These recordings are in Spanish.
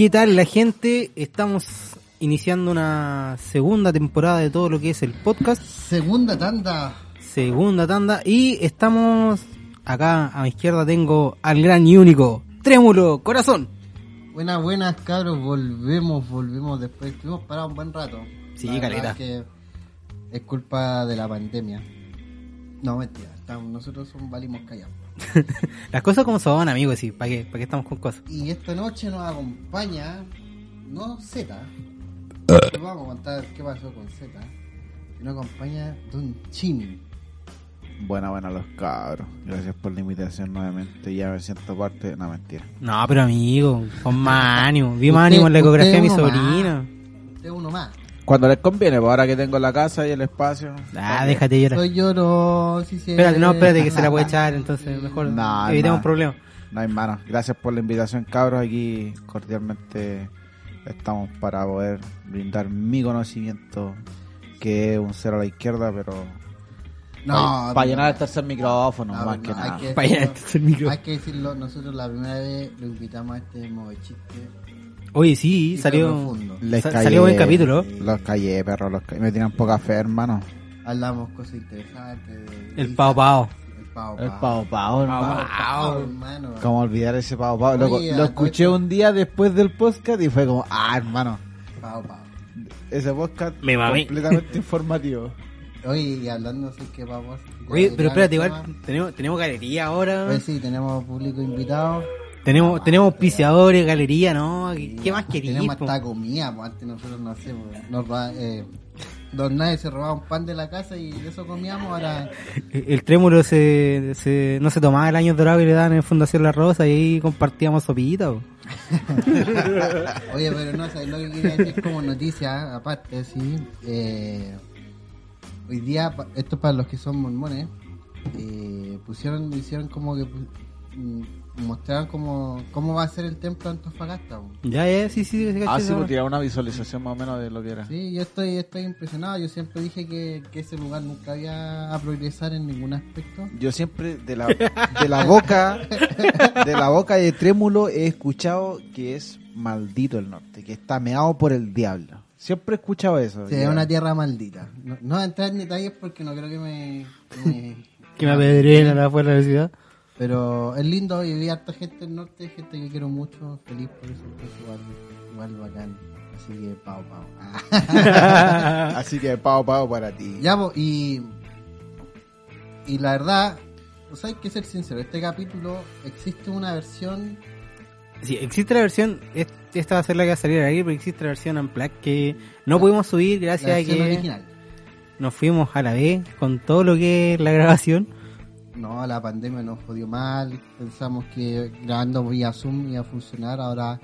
¿Qué tal la gente? Estamos iniciando una segunda temporada de todo lo que es el podcast. Segunda tanda. Segunda tanda. Y estamos acá a mi izquierda tengo al gran y único Trémulo Corazón. Buenas, buenas cabros, volvemos, volvemos después. Estuvimos parados un buen rato. Sí, La verdad caleta. es que es culpa de la pandemia. No, mentira, estamos- nosotros son, valimos callados. Las cosas como son, amigos, sí. ¿Para qué? ¿Para qué estamos con cosas? Y esta noche nos acompaña, no Z, les vamos a contar qué pasó con Z, nos acompaña Don Chimi. Buena, buena los cabros. Gracias por la invitación nuevamente. Ya me siento parte. No, mentira. No, pero amigo, con más ánimo. Vi más ánimo en la ecografía de mi sobrina. Usted uno más. Cuando les conviene, pues ahora que tengo la casa y el espacio. Ah, déjate llorar. Soy llorón, si se... Espérate, no, espérate que se la puede echar, entonces mejor No, evitemos no. problemas. No hay mano. Gracias por la invitación, cabros. Aquí cordialmente estamos para poder brindar mi conocimiento, que es un cero a la izquierda, pero. No, para, llenar el tercer micrófono, No, más no, que hay nada. que- este es el micro. Hay que decirlo, nosotros la primera vez lo invitamos a este modo de chiste. Oye, sí, salió. Les callé, salió buen capítulo. Los callé, perro. Los callé. Me tiran poca fe, hermano. Hablamos cosas interesantes. de- El pao pao. El pao El pao. pavo pavo, hermano. Pao, pao, hermano. ¿Cómo olvidar ese pavo pavo? Lo, Oye, lo a escuché un día después del podcast y fue como, ah, hermano, Pao, pao. ese podcast Me completamente informativo. Oye, y hablando así que vamos. Oye, pero espérate, igual tenemos, tenemos galería ahora. Pues sí, tenemos público invitado. Tenemos, tenemos auspiciadores, galería, ¿no? ¿Qué, más querís? Tenemos po? hasta comida, pues antes nosotros no hacemos. Nos roba- eh, Don Nadie se robaba un pan de la casa y de eso comíamos. Ahora El trémulo se, se, no se tomaba el año dorado que le daban en Fundación La Rosa y ahí compartíamos po. Oye, pero no, ¿sabes lo que quería decir como noticia, aparte, sí. Eh, hoy día, esto es para los que son mormones, eh, pusieron, hicieron como que mostraron como cómo va a ser el templo de Antofagasta. Ya, ya, sí, sí, sí, Ah, sí, tirar una visualización más o menos de lo que era. Sí, yo estoy, estoy impresionado. Yo siempre dije que, que ese lugar nunca había a progresar en ningún aspecto. Yo siempre de la, de la boca de la boca de Trémulo he escuchado que es maldito el norte, que está meado por el diablo. Siempre he escuchado eso. Sí, es una tierra maldita. No, no voy a entrar en detalles porque no creo que me... que me- Que me apedreen a la fuera de la ciudad. Pero es lindo y vi harta gente del norte, gente que quiero mucho, feliz por eso, pues igual, igual bacán. Así que pao pao. Así que pavo pavo para ti. ya, po, y, y la verdad, o sea, hay que ser sincero, este capítulo existe una versión, Sí, existe la versión, es- esta va a ser la que va a salir ahí, pero existe la versión Unplugged que no pudimos subir la gracias a versión que original. nos fuimos a la vez con todo lo que es la grabación. No, la pandemia nos jodió mal, pensamos que grabando vía Zoom iba a funcionar, ahora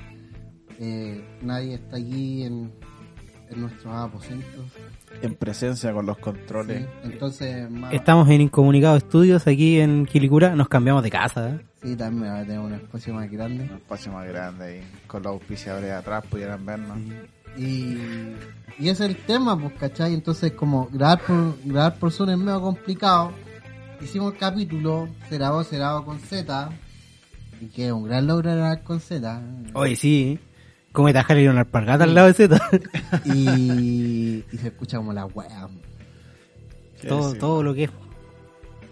eh, nadie está allí en, en nuestros aposentos. En presencia con los controles. Sí, Entonces, más- Estamos en Incomunicado Estudios aquí en Quilicura, nos cambiamos de casa. ¿eh? Sí, también ahora tenemos un espacio más grande. Un espacio más grande ahí. Con los auspiciadores atrás pudieran vernos. Y, y ese es el tema, pues, ¿cachai? Entonces, como grabar por, grabar por Zoom es medio complicado. Hicimos el capítulo, se grabó con Z. Y que es un gran logro grabar con Z. Oye, sí, como tajar y una alpargata al lado de Z. Y, y se escucha como la wea. todo, todo lo que es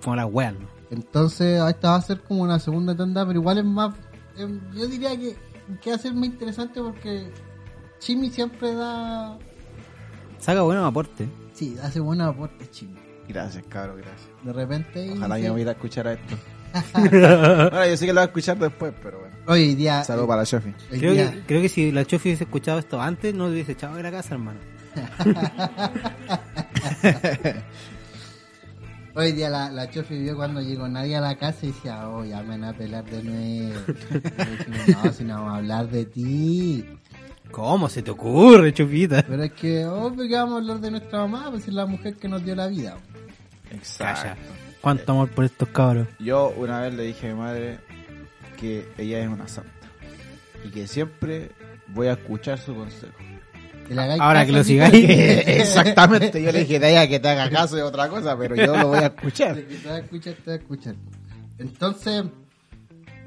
como la weas, ¿no? Entonces, esta va a ser como una segunda tanda, pero igual es más. em, yo diría que, que va a ser más interesante porque Chimi siempre da. Saca buenos aportes. Sí, hace buenos aportes, Chimi. Gracias, cabrón, gracias. De repente. Ojalá yo me hubiera a escuchar a esto. bueno, yo sé que lo voy a escuchar después, pero bueno. Hoy día. Saludos para la Shofi. hoy Creo que, creo que si la Chofi hubiese escuchado esto antes, no hubiese echado de la casa, hermano. Hoy día la, la Chofi vio cuando llegó nadie a la casa y decía, oh, ya me van a pelar de nuevo. Dijimos, no, si no vamos a hablar de ti. ¿Cómo se te ocurre, Chofita? Pero es que, obvio que vamos a hablar de nuestra mamá, pues es la mujer que nos dio la vida. Calla. Cuánto amor por estos cabros. Yo una vez le dije a mi madre que ella es una santa y que siempre voy a escuchar su consejo. Ahora que lo sigáis. Exactamente, yo le dije de ella que te haga caso de otra cosa, pero yo lo voy a escuchar. Te va a escuchar, te va a escuchar. Entonces,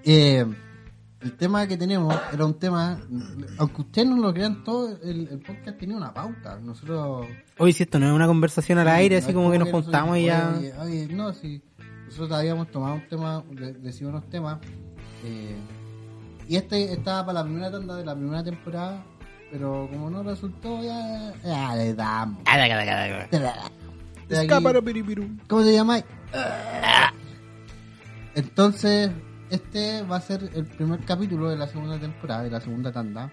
eh, el tema que tenemos era un tema, aunque ustedes no lo crean todo, el, el podcast tenía una pauta. Nosotros... Hoy si esto no es una conversación al aire, no así como que nos juntamos y ya... Oye, oye, no, si nosotros habíamos tomado un tema, de- decimos unos temas, eh, y este estaba para la primera tanda de la primera temporada, pero como no resultó, ya, ya le damos. ¿Cómo te llamáis? Entonces, este va a ser el primer capítulo de la segunda temporada, de la segunda tanda.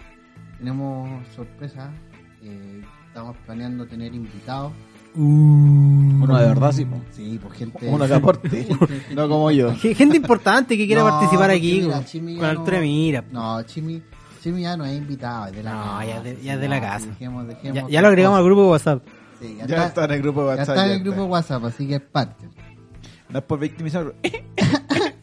Tenemos sorpresa. eh, estamos planeando tener invitados. Uno de verdad, sí. po. Sí, pues gente. Uno que aporte. no como yo. Ge- Gente importante que quiera No, participar aquí mira, con, Chimi ya con no- mira. No, Chimi, Chimi ya no es invitado, es de la No, casa. ya de- ya de la casa. dejemos- dejemos Ya, ya lo agregamos al grupo de WhatsApp. Sí, Ya, ya, está, en el grupo de ya WhatsApp. está en ya el grupo de WhatsApp, así que es parte. No es por victimizar.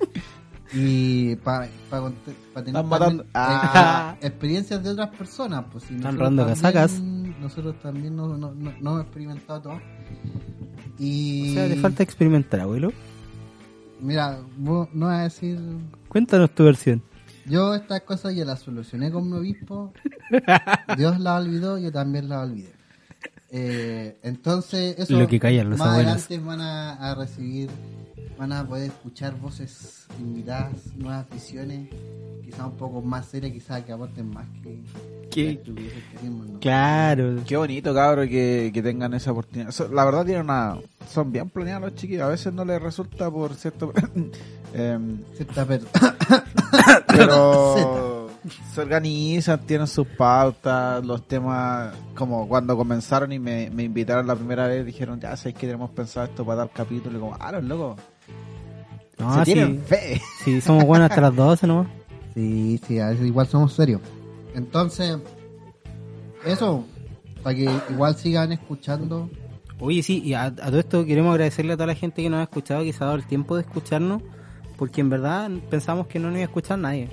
Y para tener Están matando. también, Ah. eh, experiencias de otras personas. Pues, si Están también- casacas. Nosotros también no, no, no, no hemos experimentado todo. Y O sea, te falta experimentar, abuelo. mira, vos no vas a decir. Cuéntanos tu versión. Yo estas cosas ya las solucioné con mi obispo. Dios las olvidó, yo también las olvidé. Eh, entonces, eso Lo que callan los más abuelos. adelante van a, a recibir, van a poder escuchar voces invitadas, nuevas visiones, quizás un poco más serias, quizás que aporten más que que ¿no? Claro. Qué bonito, cabro, que, que tengan esa oportunidad. So- La verdad, tienen una. Son bien planeados los chiquillos. A veces no les resulta por cierto. em, Cierta per- pero se organizan, tienen sus pautas, los temas, como cuando comenzaron y me, me invitaron la primera vez, dijeron, ya sabéis que tenemos pensado esto para dar capítulo, y como, ah, los locos, No, se sí, tienen fe. sí, somos buenos hasta las 12 nomás. Sí, sí, a veces igual somos serios. Entonces, eso, para que igual sigan escuchando. Oye, sí, y a, a todo esto queremos agradecerle a toda la gente que nos ha escuchado, que se ha dado el tiempo de escucharnos, porque en verdad pensamos que no nos iba a escuchar nadie.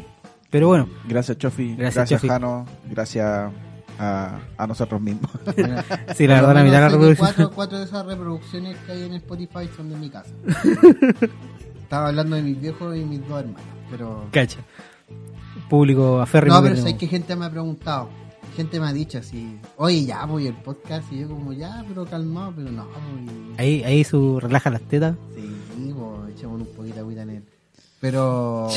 Pero bueno, Gracias, Chofi. Gracias, Gracias, Chofi. Jano. Gracias a, a nosotros mismos. Sí, la verdad, la mitad de la reproducción. Cuatro, cuatro de esas reproducciones que hay en Spotify son de mi casa. Estaba hablando de mis viejos y mis dos hermanos. Pero. Cacha. Público aférrimo. No, pero sé que gente me ha preguntado. Gente me ha dicho así, oye, ya voy el podcast. Y yo, como, ya, pero calmado, pero no. pues, Ahí, ahí su relaja las tetas. Sí, pues, echemos un poquito de agüita en él. Pero.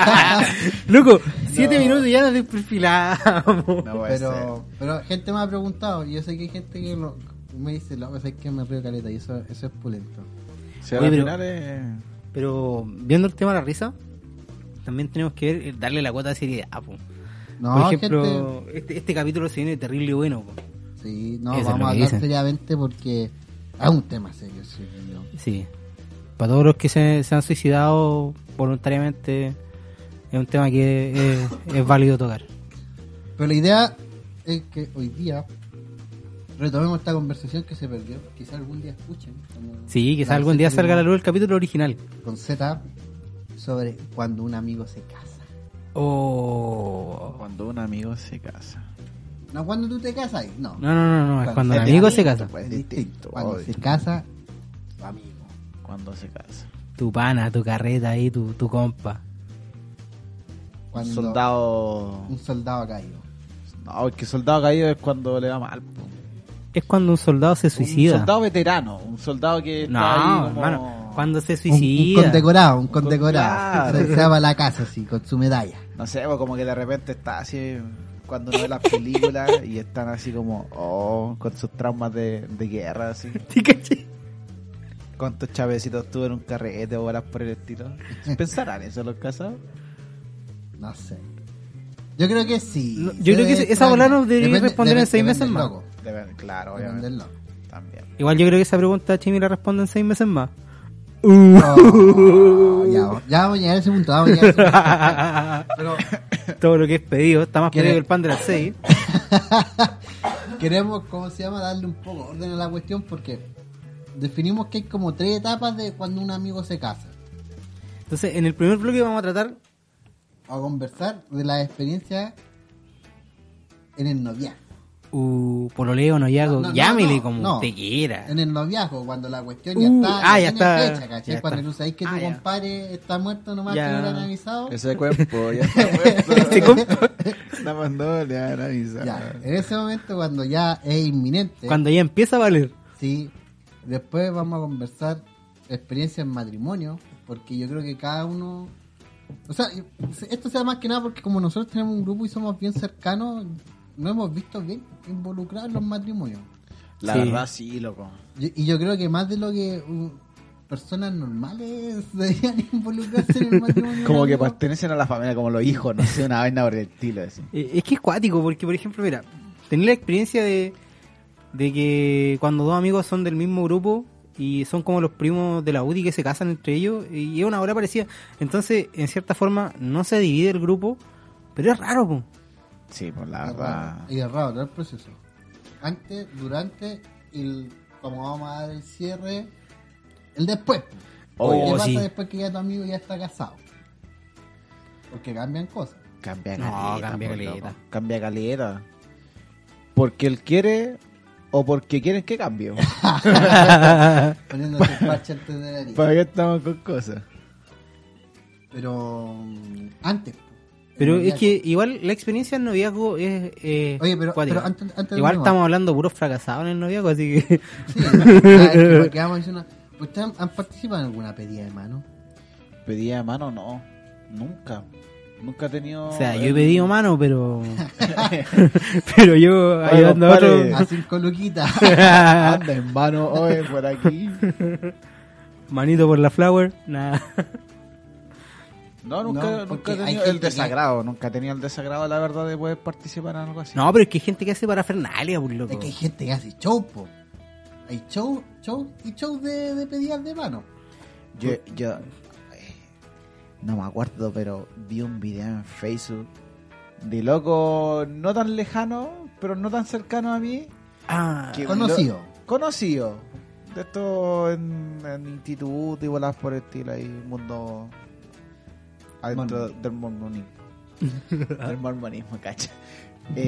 Loco, siete minutos y ya nos desperfilamos. No ser. pero, pero gente me ha preguntado. Y yo sé que hay gente que lo- me dice, loco, es que me río caleta. Y eso, eso es pulento. Oye, pero- es- Pero viendo el tema de la risa, también tenemos que ver, eh, darle la cuota de seriedad. po. No, Por ejemplo, gente. este, este capítulo se viene terrible bueno. po. Sí, no, Eso vamos a hablar dicen. seriamente porque es un tema serio. Sí, no. Sí. Para todos los que se, se han suicidado voluntariamente, es un tema que es, es válido tocar. Pero la idea es que hoy día retomemos esta conversación que se perdió. Quizá algún día escuchen. Sí, quizás la algún día salga a la luz el capítulo original. Con Z sobre cuando un amigo se casa. Oh. cuando un amigo se casa. No cuando tú te casas, no. No, no, no, no, es cuando un se amigo se casa. Pues Es distinto. distinto. Cuando obvio. se casa, tu amigo. Cuando se casa. Tu pana, tu carreta ahí, tu, tu compa. Cuando Un soldado. Un soldado caído. No, es que soldado caído es cuando le va mal. po. Es cuando un soldado se Un suicida. soldado veterano. Un soldado que está No, ahí como... hermano, cuando se Un, un suicida. condecorado, un condecorado. Se va a la casa así, con su medalla. No sé, pues como que de repente está así cuando uno ve las películas y están así como, oh, con sus traumas de, de guerra, así. ¿Cuántos chavecitos tuvo en un carrete o bolas por el estilo? ¿Pensarán eso los casados? No sé. Yo creo que sí. No, yo creo que ve esa bola nos debería Depende- responder en depende- seis depende meses más. Deben- claro, Depende obviamente. También. Igual yo creo que esa pregunta Chimi la responde en seis meses más. Oh, ya, ya vamos a llegar a ese punto. Vamos a llegar a ese punto. Pero Todo lo que es pedido, está más ¿Quiere- pedido que el pan de las seis. queremos, ¿cómo se llama? Darle un poco orden a la cuestión porque definimos que hay como tres etapas de cuando un amigo se casa. Entonces, en el primer bloque vamos a tratar A conversar de las experiencias en el noviazgo. Uh, pololeo, noviazgo, No, no, llámele no, como no. te quiera. En el noviazgo, cuando la cuestión ya Uh, está, ah, ya está, fecha, ¿cachai? ya Cuando está. tú sabes que Ah, tu ya. compadre está muerto nomás Ya. que no le han avisado. Ese cuerpo, ya está muerto. La mandó, le han avisado. Ya, en ese momento cuando ya es inminente, Cuando ya empieza a valer. sí, después vamos a conversar experiencias en matrimonio, porque yo creo que cada uno, o sea, esto sea más que nada porque como nosotros tenemos un grupo y somos bien cercanos, nos hemos visto bien involucrados en los matrimonios. La Sí. verdad, sí, loco. Yo- y yo creo que más de lo que uh, personas normales deberían involucrarse en el matrimonio. Como que pertenecen a la familia, como los hijos, no sé, una vaina por el estilo. Así. Eh, Es que es cuático, porque por ejemplo, mira, tener la experiencia de, de que cuando dos amigos son del mismo grupo y son como los primos de la UDI que se casan entre ellos, y es una hora parecida. Entonces, en cierta forma, no se divide el grupo, pero es raro, po. Sí, pues la verdad. Y es raro todo el proceso. Antes, durante y como vamos a dar el cierre, el después. Oye, ¿Qué Oh, pasa sí. después que ya tu amigo ya está casado? Porque cambian cosas. Cambia No, caleta. cambia caleta. Cambia caleta. Porque él quiere o porque quieren que cambie. Poniéndose el parche antes de la herida. ¿Para qué estamos con cosas? Pero mm, antes. Pero es que igual la experiencia en noviazgo es... eh, Oye, pero, antes, antes de Igual estamos hablando puros fracasados en el noviazgo, así que... Sí, es que porque vamos a decir una- ¿Ustedes han, han participado en alguna pedida de mano? Pedía de mano, no. Nunca. Nunca he tenido. O sea, yo he pedido mano, pero... pero yo Oye, ayudando a otro... A cinco luquitas. Anda en mano, oye, por aquí. Manito por la flower, nada. No, nunca, No, nunca he tenido el que- desagrado. Nunca he tenido el desagrado, la verdad, de poder participar en algo así. No, pero es que hay gente que hace parafernalia, por loco. Es que hay gente que hace show, po. Hay show, show y show de, de pedidas de mano. Yo, yo no me acuerdo, pero vi un video en Facebook de loco no tan lejano, pero no tan cercano a mí. Ah, que Conocido. lo- conocido. De esto en, en instituto y bolas por el estilo ahí, mundo adentro Mormon. del mormonismo. del mormonismo, cacha.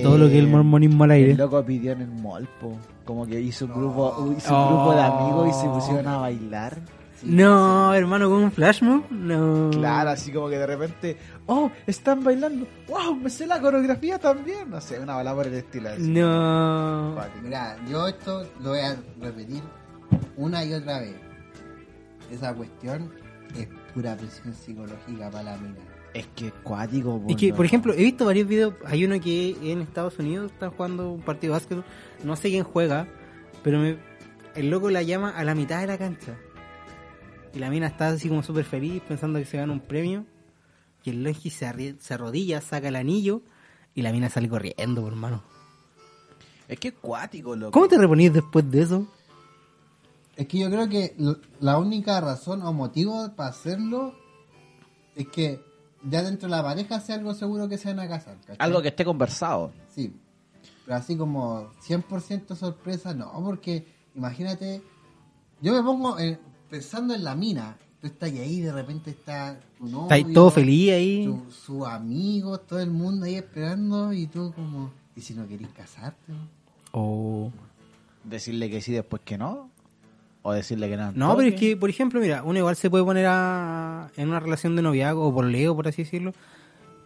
todo lo que es el Eh, mormonismo al El aire. loco pidió en el mall, po. Como que hizo un grupo, Oh. hizo un grupo de amigos y se pusieron a bailar. No, hermano, con un flash mob, no. Claro, así como que de repente, oh, están bailando, wow, me sé la coreografía también. No sé, una bala por el estilo. así. No. Mira, yo esto lo voy a repetir una y otra vez. Esa cuestión es pura presión psicológica para la mina. Es que es cuático, po, Es que, por ejemplo, he visto varios videos. Hay uno que en Estados Unidos están jugando un partido de básquet. No sé quién juega, pero me- el loco la llama a la mitad de la cancha. Y la mina está así como súper feliz pensando que se gana un premio. Y el Longi se, arri- se arrodilla, saca el anillo y la mina sale corriendo, por hermano. Es que es cuático, loco. ¿Cómo te reponís después de eso? Es que yo creo que la única razón o motivo para hacerlo es que ya dentro de la pareja sea algo seguro que se van a casar. ¿cachai? Algo que esté conversado. Sí. Pero así como 100% sorpresa, no, porque imagínate, yo me pongo eh, pensando en la mina. Tú estás ahí, de repente está tu novio, Está ahí todo feliz ahí. sus amigos, todo el mundo ahí esperando y tú como, ¿y si no querés casarte? Oh. Decirle que sí después que no. O decirle que no. No, pero es que, por ejemplo, mira, uno igual se puede poner a, en una relación de noviazgo o por leo, por así decirlo,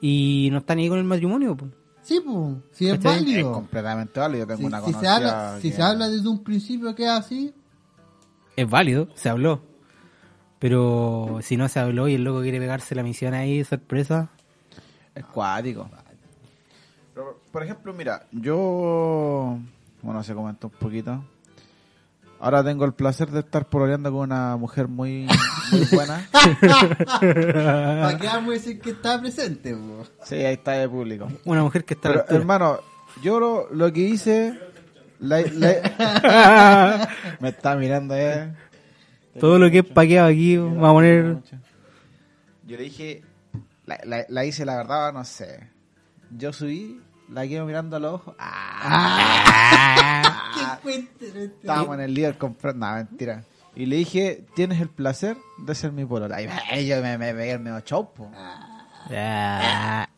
y no está ni ahí con el matrimonio. pues. Sí, pues, si es ¿Cachai? Es válido. completamente válido. Yo tengo Si, una si se habla, si que- se habla desde un principio que es así, Es válido, se habló. Pero si no se habló y el loco quiere pegarse la misión ahí, sorpresa. Es cuático. Pero, por ejemplo, mira, yo. Bueno, se comentó un poquito. Ahora tengo el placer de estar pololeando con una mujer muy, muy buena. ¿para qué vamos a decir que está presente? po? Sí, ahí está de público. Una mujer que está Pero, hermano, yo lo, lo que hice. La- la- me está mirando, eh. Todo lo que es paqueado aquí, vamos a poner... Yo le dije, la, la- la hice la verdad, no sé. Yo subí, la quedo mirando a los ojos. Ah, estábamos en el líder comprando, no, mentira. Y le dije, tienes el placer de ser mi polola. Y me- yo me me pegué el medio show, po. Ah,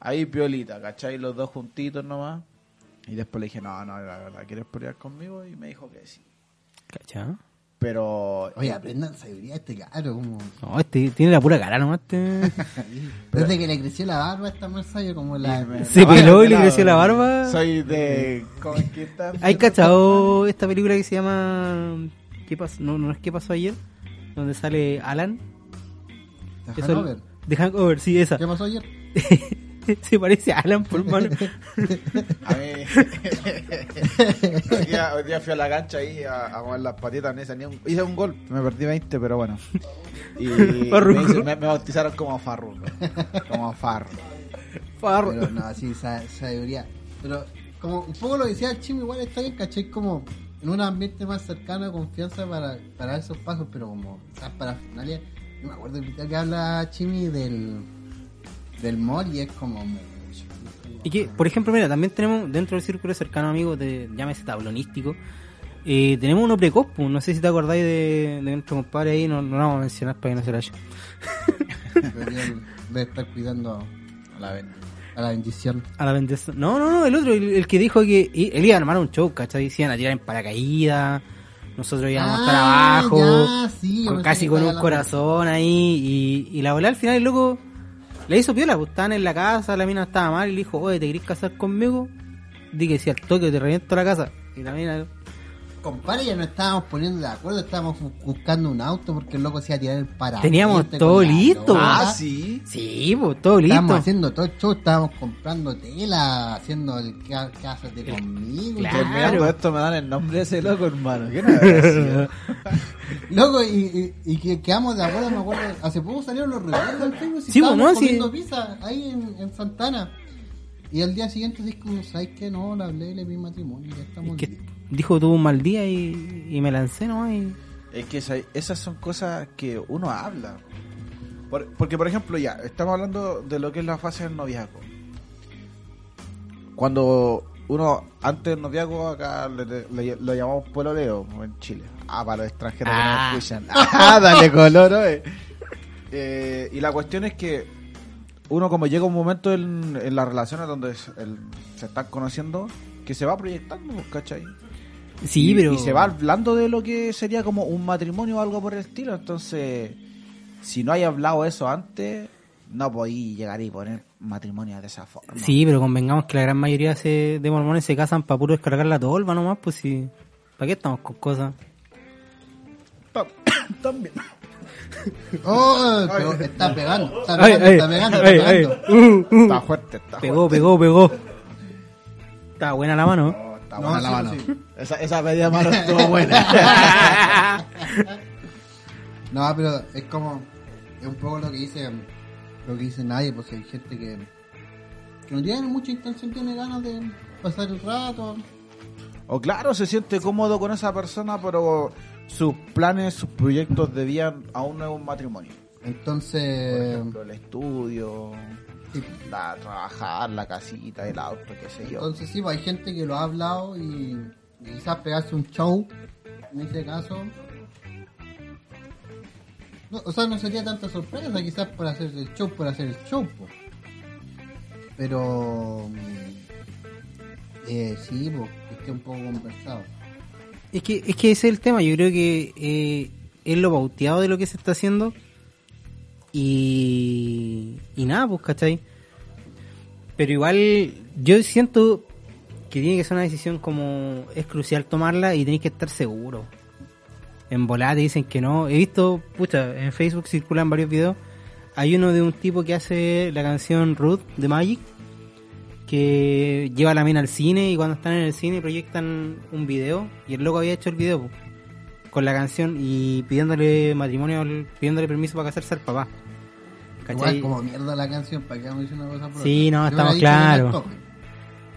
Ahí piolita, ¿cachai? Los dos juntitos nomás. Y después le dije, no, no, la verdad, ¿quieres pelear conmigo? Y me dijo que sí. ¿Cachai? Pero... Oye, aprendan sabiduría este caro, como... No, este tiene la pura cara nomás. Este. Desde que le creció la barba está más sabio como la... Se no, peló y le creció la barba. Soy de... ¿Hay cachado esta película que se llama ¿Qué pasó? No, no es ¿Qué pasó ayer? Donde sale Alan. ¿De Eso- Hanover? De Hangover, sí, esa. ¿Qué pasó ayer? Se parece a Alan, por mano. A mí... hoy, día, hoy día fui a la cancha ahí a, a mover las patitas, hice, ni un, hice un gol, me perdí 20, pero bueno. Y me, hice- me- me bautizaron como Farruko, como Farro. Farro. Pero no, sí, sa- sabiduría. Pero como un poco lo decía el Chimi, igual está bien, caché, como en un ambiente más cercano de confianza para, para esos pasos, pero como esas parafernalias. No me acuerdo que habla Chimi del, del mall y es como. Y que, por ejemplo, mira, también tenemos dentro del círculo cercano amigos de, llámese tablonístico, eh, tenemos uno precoz, no sé si te acordáis de, de nuestro compadre ahí, no, no lo vamos a mencionar para que no se lo haya. Deberían de estar cuidando A la a la bendición. A la bendición. No, no, no, el otro, el, el que dijo que él iba a armar un show, ¿cachai? Se iban a tirar en paracaídas, nosotros íbamos a estar Ah, abajo, ya, sí, yo con- casi con un corazón ahí, y, y la bola al final el loco le hizo piola, pues estaban en la casa, la mina estaba mal y le dijo, oye, ¿te querés casar conmigo? Di que si al toque te reviento la casa. Y la mina, Compadre, ya nos estábamos poniendo de acuerdo, estábamos bu- buscando un auto porque el loco se iba a tirar el parado. Teníamos todo listo. Ah, sí. sí, pues todo Estábamos listo. haciendo todo el show, estábamos comprando tela, haciendo el ca- cásate conmigo. Claro. Terminando esto me dan el nombre de ese loco, hermano. ¿Qué no es? Loco, y, y, y que quedamos de acuerdo, me acuerdo, hace poco salieron los recuerdos del Facebook, si Sí, pues, estábamos no, sí. comiendo pizza ahí en, en Santana. Y al día siguiente dije, como, ¿sabes qué? No, le hablé, le pedí matrimonio, ya estamos Que dijo tuvo un mal día y, y me lancé nomás y... Es que esa- esas son cosas que uno habla. Por- porque, por ejemplo, ya, estamos hablando de lo que es la fase del noviazgo. Cuando uno, antes del noviazgo, acá le, le- lo llamamos pololeo en Chile. Ah, para los extranjeros que Ah. no escuchan. Ah, dale color. Eh, y la cuestión es que uno como llega un momento en, en las relaciones donde es- el- se están conociendo, que se va proyectando, pues, ¿cachai? Sí, y, pero... y se va hablando de lo que sería como un matrimonio o algo por el estilo. Entonces, si no hay hablado eso antes, no podí llegar y poner matrimonio de esa forma. Sí, pero convengamos que la gran mayoría se- de mormones se casan para puro descargar la tolva nomás, pues sí. ¿Para qué estamos con cosas? También. Oh, pero está pegando, está pegando, ay, está pegando, ay, está ay. pegando. Uh, uh. Está fuerte, está Pegó, pegó, pegó. Está buena la mano. fuerte. Está No, buena sí, la mano. sí. Esa, esa media mano estuvo buena. No, pero es como, es un poco lo que dice, lo que dice nadie, pues hay gente que, que no tiene mucha intención, tiene ganas de pasar el rato. o claro, se siente cómodo con esa persona, pero sus planes, sus proyectos de vida es un matrimonio. Por Entonces, ejemplo, el estudio, la, trabajar, la casita, el auto, qué sé yo. entonces sí, pues hay gente que lo ha hablado y, y quizás pegarse un show, en ese caso. No, o sea, no sería tanta sorpresa, quizás por hacer el show, por hacer el show. pues. Pero, mm, eh, sí, pues, que esté un poco conversado. Es que, es que ese es el tema. Yo creo que eh, es lo bauteado de lo que se está haciendo. Y, y nada, pues, ¿cachai? Pero igual, yo siento que tiene que ser una decisión como es crucial tomarla y tenéis que estar seguro. En volada dicen que no. He visto, pucha, en Facebook circulan varios videos. Hay uno de un tipo que hace la canción Ruth de Magic que lleva a la mina al cine y cuando están en el cine proyectan un video y el loco había hecho el video po, con la canción y pidiéndole matrimonio, pidiéndole permiso para casarse al papá. ¿Cachai? Igual como mierda la canción, para que vamos a una cosa por Sí, otra. no, Yo estamos claros.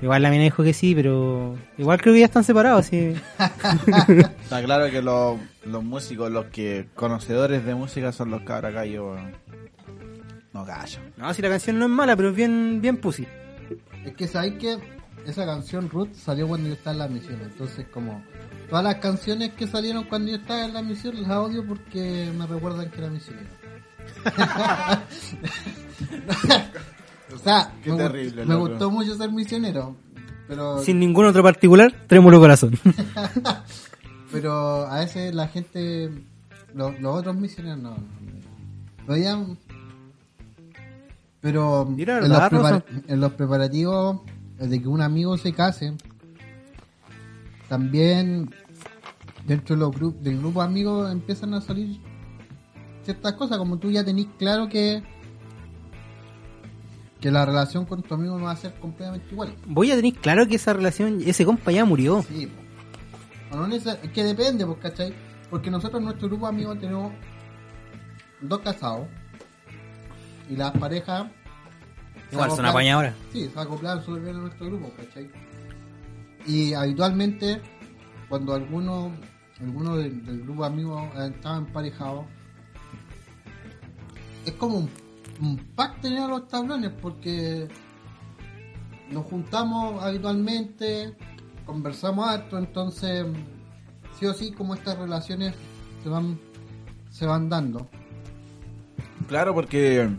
Igual la mina dijo que sí, pero igual creo que ya están separados, sí. Está claro que los, los músicos, los que conocedores de música son los cabra no callo. No, si la canción no es mala, pero es bien, bien pussy. Es que sabéis que esa canción Ruth salió cuando yo estaba en la misión. Entonces, como todas las canciones que salieron cuando yo estaba en la misión, las odio porque me recuerdan que era misionero. o sea, Qué me, terrible, me loco. gustó mucho ser misionero. Pero, Sin ningún otro particular, trémulo corazón. pero a veces la gente, los, los otros misioneros no. no veían. Pero Mira, en los, preparativos de que un amigo se case, también dentro de los gru- del grupo de amigos empiezan a salir ciertas cosas, como tú ya tenés claro que que la relación con tu amigo no va a ser completamente igual. Voy a tener claro que esa relación, ese compa ya murió. Sí. Bueno, es que depende, pues, ¿cachai? Porque nosotros en nuestro grupo de amigos tenemos dos casados y las parejas se Igual son apañadoras. Sí, se acoplan súper bien a nuestro grupo, ¿cachai? Y habitualmente, cuando alguno, alguno del, del grupo de amigos estaba emparejado, es como un, un pack tener a los tablones porque nos juntamos habitualmente, conversamos harto, entonces sí o sí como estas relaciones se van se van dando. Claro, porque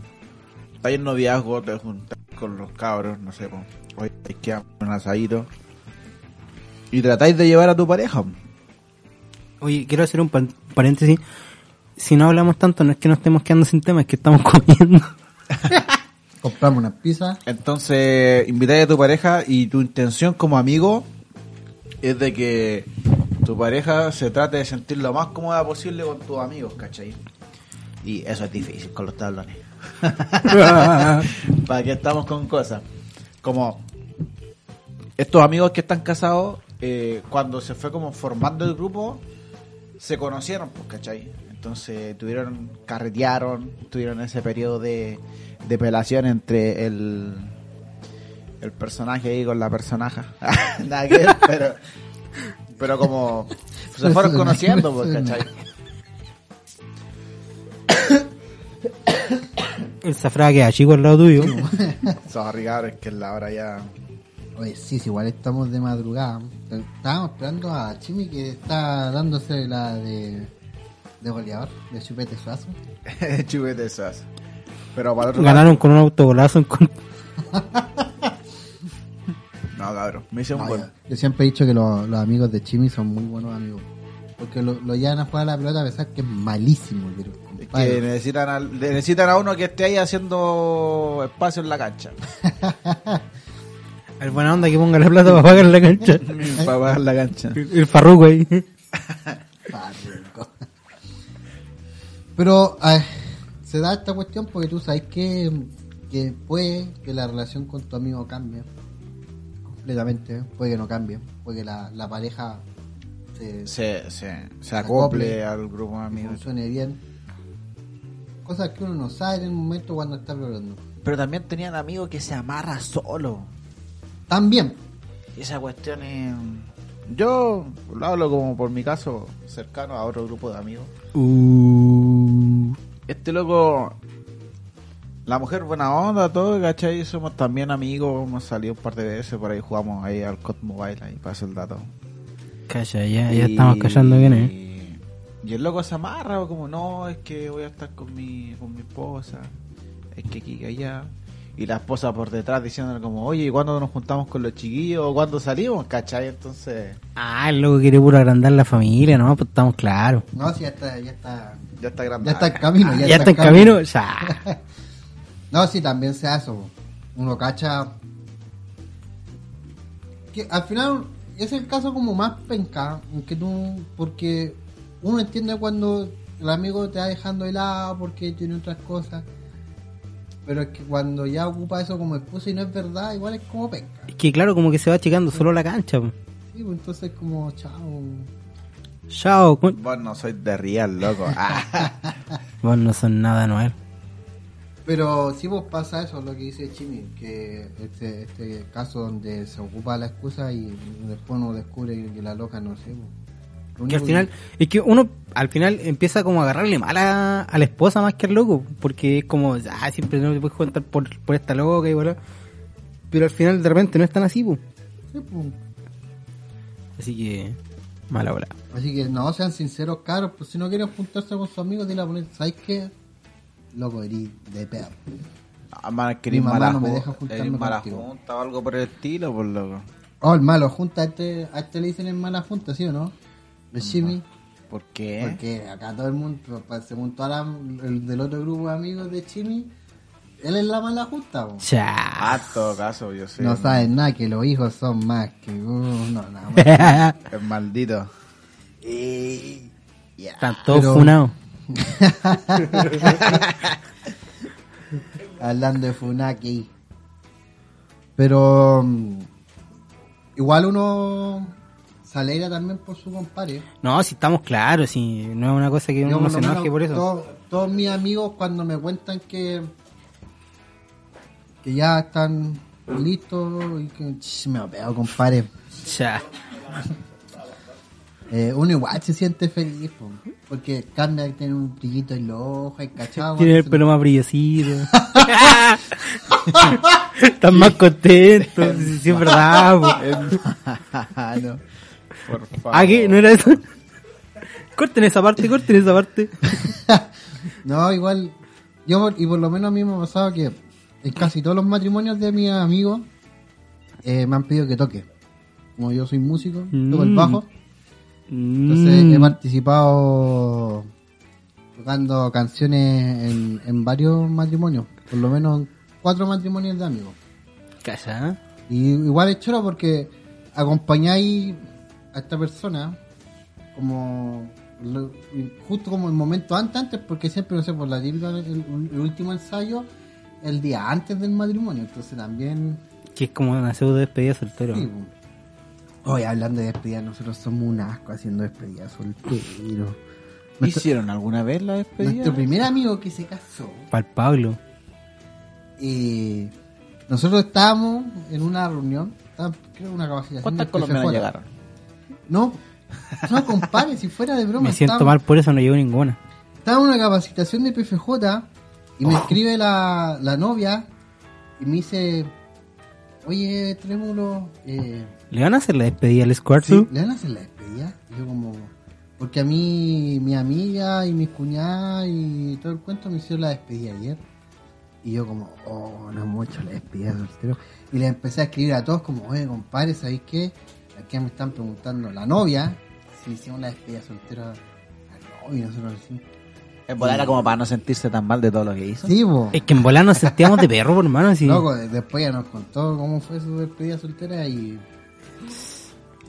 hay en noviazgo, te juntas con los cabros, no sé, pues, hoy hay que un asadito. Y tratáis de llevar a tu pareja. Oye, quiero hacer un paréntesis. Si no hablamos tanto, no es que nos estemos quedando sin tema, es que estamos comiendo. Compramos unas pizzas, Entonces, invitáis a tu pareja y tu intención como amigo es de que tu pareja se trate de sentir lo más cómoda posible con tus amigos, ¿cachai? Y eso es difícil con los tablones. ¿Para qué estamos con cosas? Como estos amigos que están casados, eh, cuando se fue como formando el grupo, se conocieron, pues, ¿cachai? Entonces tuvieron, carretearon, tuvieron ese periodo de, de pelación entre el, el personaje ahí con la ver, pero, pero como se fueron conociendo, pues, ¿cachai? El zafrada queda chico al lado tuyo. Sorry, cabrón, es que la hora ya... Oye, sí, sí, igual estamos de madrugada. Estábamos esperando a Chimi que está dándose la de, de goleador, de chupete suazo. Chubete esas. Pero para otro lado- Ganaron con un autogolazo en contra. No, cabrón, me hice un No, gol. yo, yo siempre he dicho que los, los amigos de Chimi son muy buenos amigos. Porque lo, lo llevan a jugar a la pelota a pesar que es malísimo. Pero, Que necesitan, al- necesitan a uno que esté ahí haciendo espacio en la cancha. El buena onda que ponga la plata para pagar la cancha. para pagar la cancha. El, el farruco ahí. Parruco. Pero se da esta cuestión porque tú sabes que, que puede que la relación con tu amigo cambie completamente, puede que no cambie, puede que la, la pareja se, Se, se, se acople acople al grupo de amigos. funcione bien. Cosas que uno no sabe en el momento cuando está hablando. Pero también tenían amigos que se amarra solo. También, Y esa cuestión es... Yo lo hablo como por mi caso cercano a otro grupo de amigos. Uh, Este loco... La mujer buena onda, todo, ¿cachai? Somos también amigos, hemos salido un par de veces, por ahí jugamos ahí al COD Mobile, ahí paso el dato. calla, ya, ya Y- estamos callando bien, eh. Y el loco se amarra, como no, es que voy a estar con mi, con mi esposa, es que aquí, que allá. Y la esposa por detrás diciéndole como, oye, ¿y cuándo nos juntamos con los chiquillos? ¿O cuándo salimos? ¿Cachai? Entonces, Ah, el loco quiere puro agrandar la familia, ¿no? Pues estamos claros. no, si ya está, ya está, ya está grande. ya está en camino. Ya, Ya, está en camino, ya. No, sí, también se hace. Uno cacha. Que al final es el caso como más penca. en Que tú, porque uno entiende cuando el amigo te va dejando de lado porque tiene otras cosas. Pero es que cuando ya ocupa eso como excusa y no es verdad, igual es como penca. Es que claro, como que se va achicando solo la cancha. po. Sí, pues entonces como chao. Chao, con- Vos no sois de real, loco. Ah. Vos no son nada, Noel. Pero sí vos pasa eso, lo que dice Chimi, que este, este caso donde se ocupa la excusa y después uno descubre que la loca no sé. po. Que al final, es que uno al final empieza como a agarrarle mal a, a la esposa más que al loco, porque es como, ah, siempre no te puedes contar por, por esta loca y voilà. Pero al final de repente no es tan así, po. Sí, pues. Así que, mala hora. Así que no sean sinceros, caros. Pues si no quieren juntarse con sus amigos, dile a poner, ¿sabes qué? Loco, erí de pedo. Ah, querís Mi mamá mala no me deja juntarme eres mala junta o algo por el estilo, por loco. Oh, el malo junta, a este, a este le dicen el mala junta, ¿sí o no? El Jimmy. ¿Por qué? Porque acá todo el mundo, pues, según toda la, el del otro grupo de amigos de Chimi, él es la mala justa. po. Ah, en todo caso, yo sé. no saben nada, que los hijos son más que uh, no, nada más. Es maldito. Están todos Pero- funados. Hablando de Funaki. Pero mm, igual uno se alegra también por su compadre. No, si estamos claros, si no es una cosa que Yo, uno se enoje por eso. todo- todos mis amigos cuando me cuentan que que ya están listos y que ch, me ha pegado compadre Ya. eh, uno igual se siente feliz po, porque cambia tiene un brillito en los ojos cachado Tiene el pelo más brillosito. Están más contentos. Sí, es verdad. no. Por favor. ¿Ah, qué? ¿No era eso? Corten esa parte, corten esa parte. no igual yo por- y por lo menos a mí me ha pasado que en casi todos los matrimonios de mis amigos eh, me han pedido que toque como yo soy músico toco el Mm. bajo Entonces Mm. he participado tocando canciones en, en varios matrimonios, por lo menos en cuatro matrimonios de amigos. Calla. Y igual es chulo porque acompañáis a esta persona como lo- justo como el momento antes, antes porque siempre, no sé, por la típica, el, el último ensayo, el día antes del matrimonio, entonces también... Que es como una pseudo despedida soltero. sí. Hoy hablando de despedida, nosotros somos un asco haciendo despedida soltero. Nuestro- ¿Hicieron alguna vez la despedida? Nuestro primer amigo que se casó, Para el Pablo. eh, nosotros estábamos en una reunión, estábamos, creo una capacitación. ¿Cuántas colombianas llegaron? No, no compadre, si fuera de broma. Me siento mal por eso, no llevo ninguna. Estábamos en una capacitación de PFJ y me escribe la, la novia y me dice, oye, Trémulo, eh, ¿Le van a hacer la despedida al ¿sí, Squartu? ¿le van a hacer la despedida? Y yo como, porque a mí, mi amiga y mis cuñadas y todo el cuento me hicieron la despedida ayer. Y yo como, oh, no mucho la despedida de soltero. Y le empecé a escribir a todos como, oye, compadre, ¿sabéis qué? Aquí me están preguntando la novia si hicimos la despedida soltera al novio y nosotros decimos, En volar era como para no sentirse tan mal de todo lo que hizo. sí, po. Es que en volar nos sentíamos de perro, por hermano. Así. Loco, después ya nos contó cómo fue su despedida soltera y...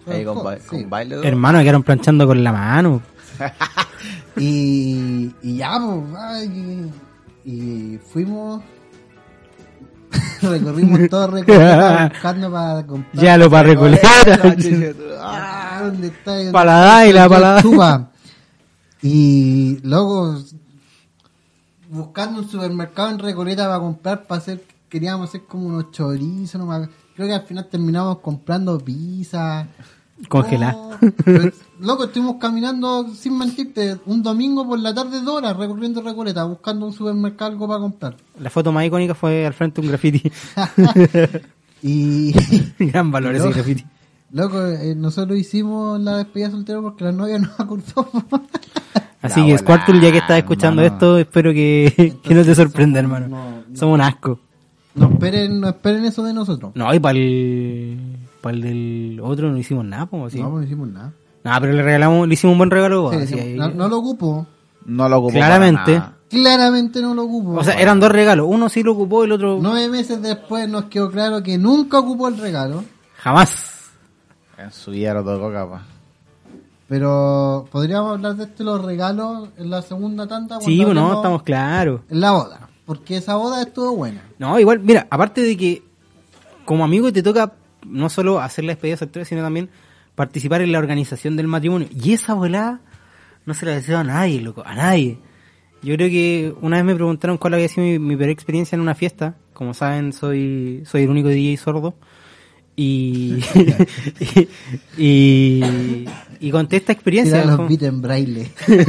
Ahí con, ba- Sí. con baile. todo. Hermano, quedaron planchando con la mano. Y, y ya, pues, y fuimos, recorrimos todo Recoleta buscando para comprar. Ya lo para recolectar. Ah, ¿dónde está? Pa' la daila, pa' la. Y luego, buscando un supermercado en Recoleta para comprar, para hacer, queríamos hacer como unos chorizos, no creo que al final terminamos comprando pizza. Congelar. Oh, pero, loco, estuvimos caminando, sin mentirte, un domingo por la tarde, dos horas, recorriendo Recoleta, buscando un supermercado algo para comprar. La foto más icónica fue al frente de un graffiti. Y, Gran valor ese graffiti. loco, eh, nosotros hicimos la despedida soltero porque la novia nos acordó. Así La que Squartul, ya que estás escuchando hermano. esto, espero que, que no te sorprenda, somos- hermano. no, no. Somos un asco. No esperen, no esperen eso de nosotros. No, y para el, para el del otro no hicimos nada, pues, ¿sí? No, no hicimos nada. Nah, pero le regalamos, le hicimos un buen regalo. Sí, ahí- no, no lo ocupo. No lo ocupó Claramente. Claramente no lo ocupo. O sea, eran dos regalos. Uno sí lo ocupó, el otro Nueve meses después nos quedó claro que nunca ocupó el regalo. jamás. En su día lo tocó capaz. Pero podríamos hablar de esto, los regalos, en la segunda tanda. Sí, pues no, hablemos estamos claros. En la boda. Porque esa boda estuvo buena. No, igual, mira, aparte de que como amigo te toca no solo hacer la despedida soltera, sino también participar en la organización del matrimonio. Y esa volada no se la deseo a nadie, loco, a nadie. Yo creo que una vez me preguntaron cuál había sido mi, mi peor experiencia en una fiesta. Como saben, soy, soy el único DJ sordo. Y, y, y, y conté esta experiencia. Tirar los beats en braille. Tiene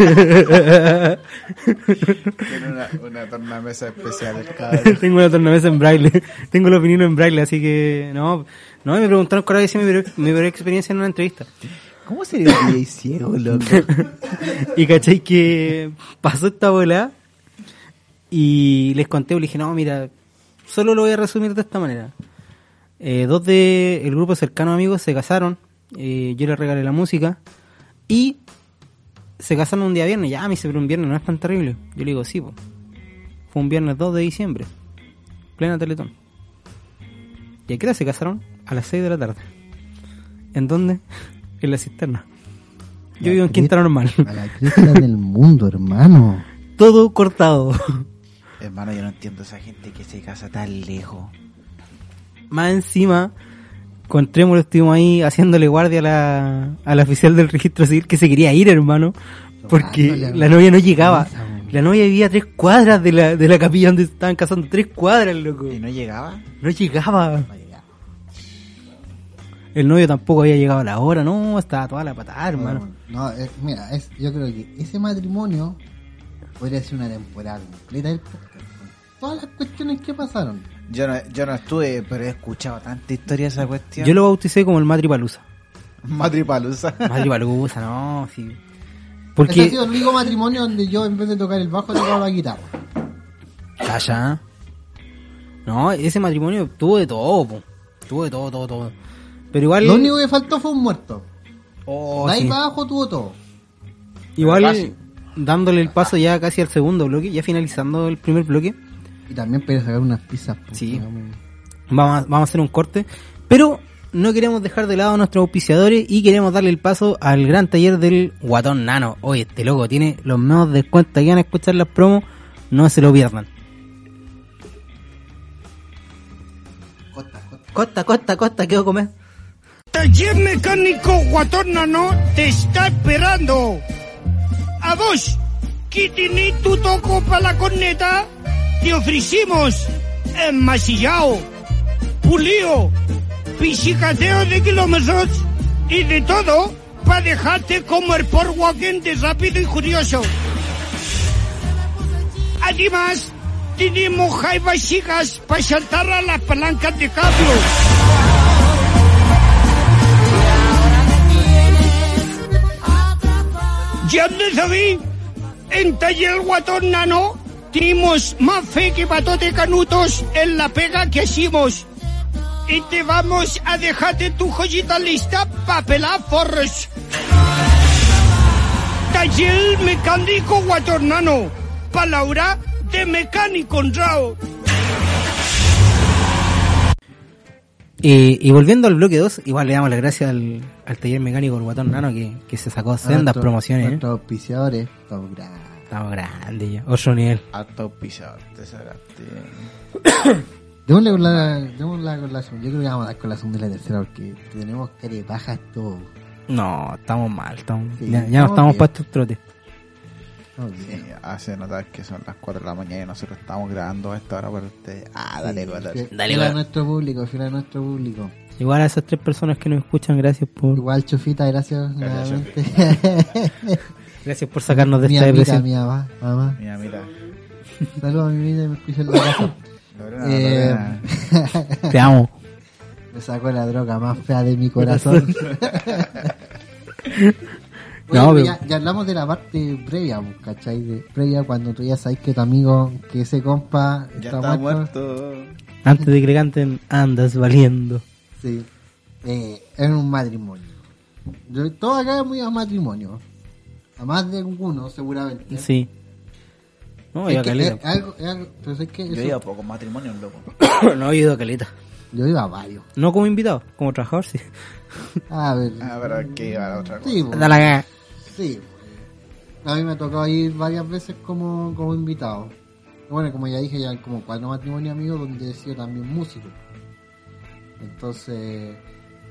una, una tornamesa especial el. Tengo una tornamesa en braille. Tengo los vinilos en braille, así que no. No, me preguntaron cuál había sido mi peor, mi peor experiencia en una entrevista. ¿Cómo sería un DJ ciego, loco? Y cachai que pasó esta bola y les conté, le dije, no, mira, solo lo voy a resumir de esta manera. Eh, dos de el grupo cercano amigos se casaron. eh, yo les regalé la música. Y se casaron un día viernes. Ya me dice, pero un viernes no es tan terrible. Yo le digo, sí, po. Fue un viernes 2 de diciembre. Plena Teletón. ¿Y a qué hora se casaron? A las 6 de la tarde. ¿En dónde? En la cisterna. Yo La vivo en Quinta Normal. A la cresta del mundo, hermano. Todo cortado. Hermano, yo no entiendo esa gente que se casa tan lejos. Más encima, con Trémulo estuvimos ahí haciéndole guardia a la, a la oficial del registro civil que se quería ir, hermano. Porque la novia no llegaba. La novia vivía a tres cuadras de la, de la capilla donde estaban casando. Tres cuadras, loco. ¿Y no llegaba? No llegaba. El novio tampoco había llegado a la hora. No, estaba toda la patada, hermano. No, es- mira, es, yo creo que ese matrimonio podría ser una temporada completa del podcast. con Todas las cuestiones que pasaron. Yo no, yo no estuve, pero he escuchado tanta historia de esa cuestión. Yo lo bauticé como el Matripalusa. Matripalusa. Matripalusa, no, sí. Ese ha Porque... sido el único matrimonio donde yo en vez de tocar el bajo tocaba la guitarra. Calla. No, ese matrimonio tuvo de todo, po. Tuvo de todo, todo, todo. Pero igual... Lo único que faltó fue un muerto. Oh, de ahí sí. para abajo tuvo todo. Igual dándole el paso ya casi al segundo bloque, ya finalizando el primer bloque, Y también para sacar unas pizzas. pues, Sí. vamos a, vamos a hacer un corte. Pero no queremos dejar de lado a nuestros auspiciadores y queremos darle el paso al gran taller del Guatón Nano. Oye, este loco tiene los mejores descuentos que van a escuchar las promos, no se lo pierdan. Costa, costa. Costa, costa, costa, ¿qué voy a comer? Taller Mecánico Guatón Nano te está esperando. A vos, que tenés tu toco para la corneta, te ofrecimos enmasillado, pulido, pisicateo de kilómetros y de todo para dejarte como el por de rápido y curioso. Además, tenemos jaivas chicas para saltar a las palancas de cambio. Ya de sabí, en Taller Guatón Nano tenemos más fe que patote canutos en la pega que hicimos. Y te vamos a dejarte tu joyita lista para pelar forros. Taller Mecánico Guatón Nano, palabra de mecánico honrado. Eh, y volviendo al bloque 2, igual le damos las gracias al, al taller mecánico del Guatón Nano que, que se sacó sendas nuestro- promociones. ¿eh? Nuestros auspiciadores. Estamos grandes. Estamos grandes ya, otro nivel. Alto auspiciador, te sacaste. Démosle con la, démosle con la segunda. Yo creo que vamos a dar con la segunda y la tercera porque tenemos que bajas todo. No, estamos mal, estamos, Sí, ya, ya no estamos para estos trotes. Sí, bien. hace notar que son las 4 de la mañana y nosotros estamos grabando a esta hora para ustedes. Ah, dale, Sí, Dale, fiel a nuestro público, fiel a nuestro público. Igual a esas tres personas que nos escuchan, gracias por Igual, Chufita, gracias, Gracias, nuevamente. gracias por sacarnos de mi esta amiga, depresión. mi mamá, mamá. Mira, mira. Saludos a mi vida y me escucha en la casa. Lorena, Eh, Lorena. Te amo. me sacó la droga más fea de mi corazón. Oye, No, pero- ya, ya hablamos de la parte previa, pues, ¿cachai? De, previa cuando tú ya sabes que tu amigo, que ese compa Ya está, está muerto. muerto. Antes de que le canten, andas valiendo. Sí. Eh, es un matrimonio. Yo, todo acá es muy a matrimonio. A más de uno, seguramente. Sí. No, Es a que caleta. es algo- es algo- pero es que Yo he ido a pocos matrimonios, loco. no, he ido a caleta. yo iba a varios. No como invitado, como trabajador, sí. A ver. Ah, pero hay que iba a otra cosa. sí, pues. Sí. A mí me ha tocado ir varias veces como, como invitado. Bueno, como ya dije, ya hay como cuatro matrimonios amigos donde he sido también músico. Entonces,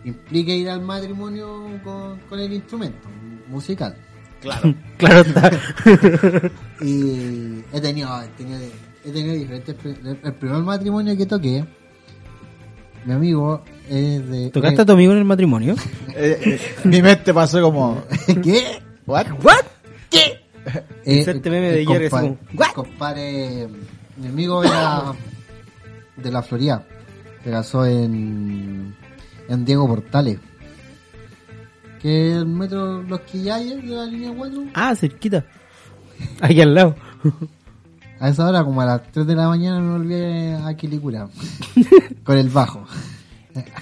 implica ir al matrimonio con, con el instrumento musical. Claro. Claro está. Y he tenido, he tenido, he tenido diferentes. El, primer matrimonio que toqué, mi amigo es de. ¿Tocaste a tu amigo en el matrimonio? Eh, eh, mi mente pasó como. ¿Qué? ¿What? ¿What? ¿Qué? Eh, meme de el Jerry, compadre, mi amigo era de la Florida. Se casó en, en Diego Portales. Que el metro Los Quillayes de la línea 4. Ah, cerquita. Aquí al lado. A esa hora, como a las 3 de la mañana, me volví a Quilicura. con el bajo.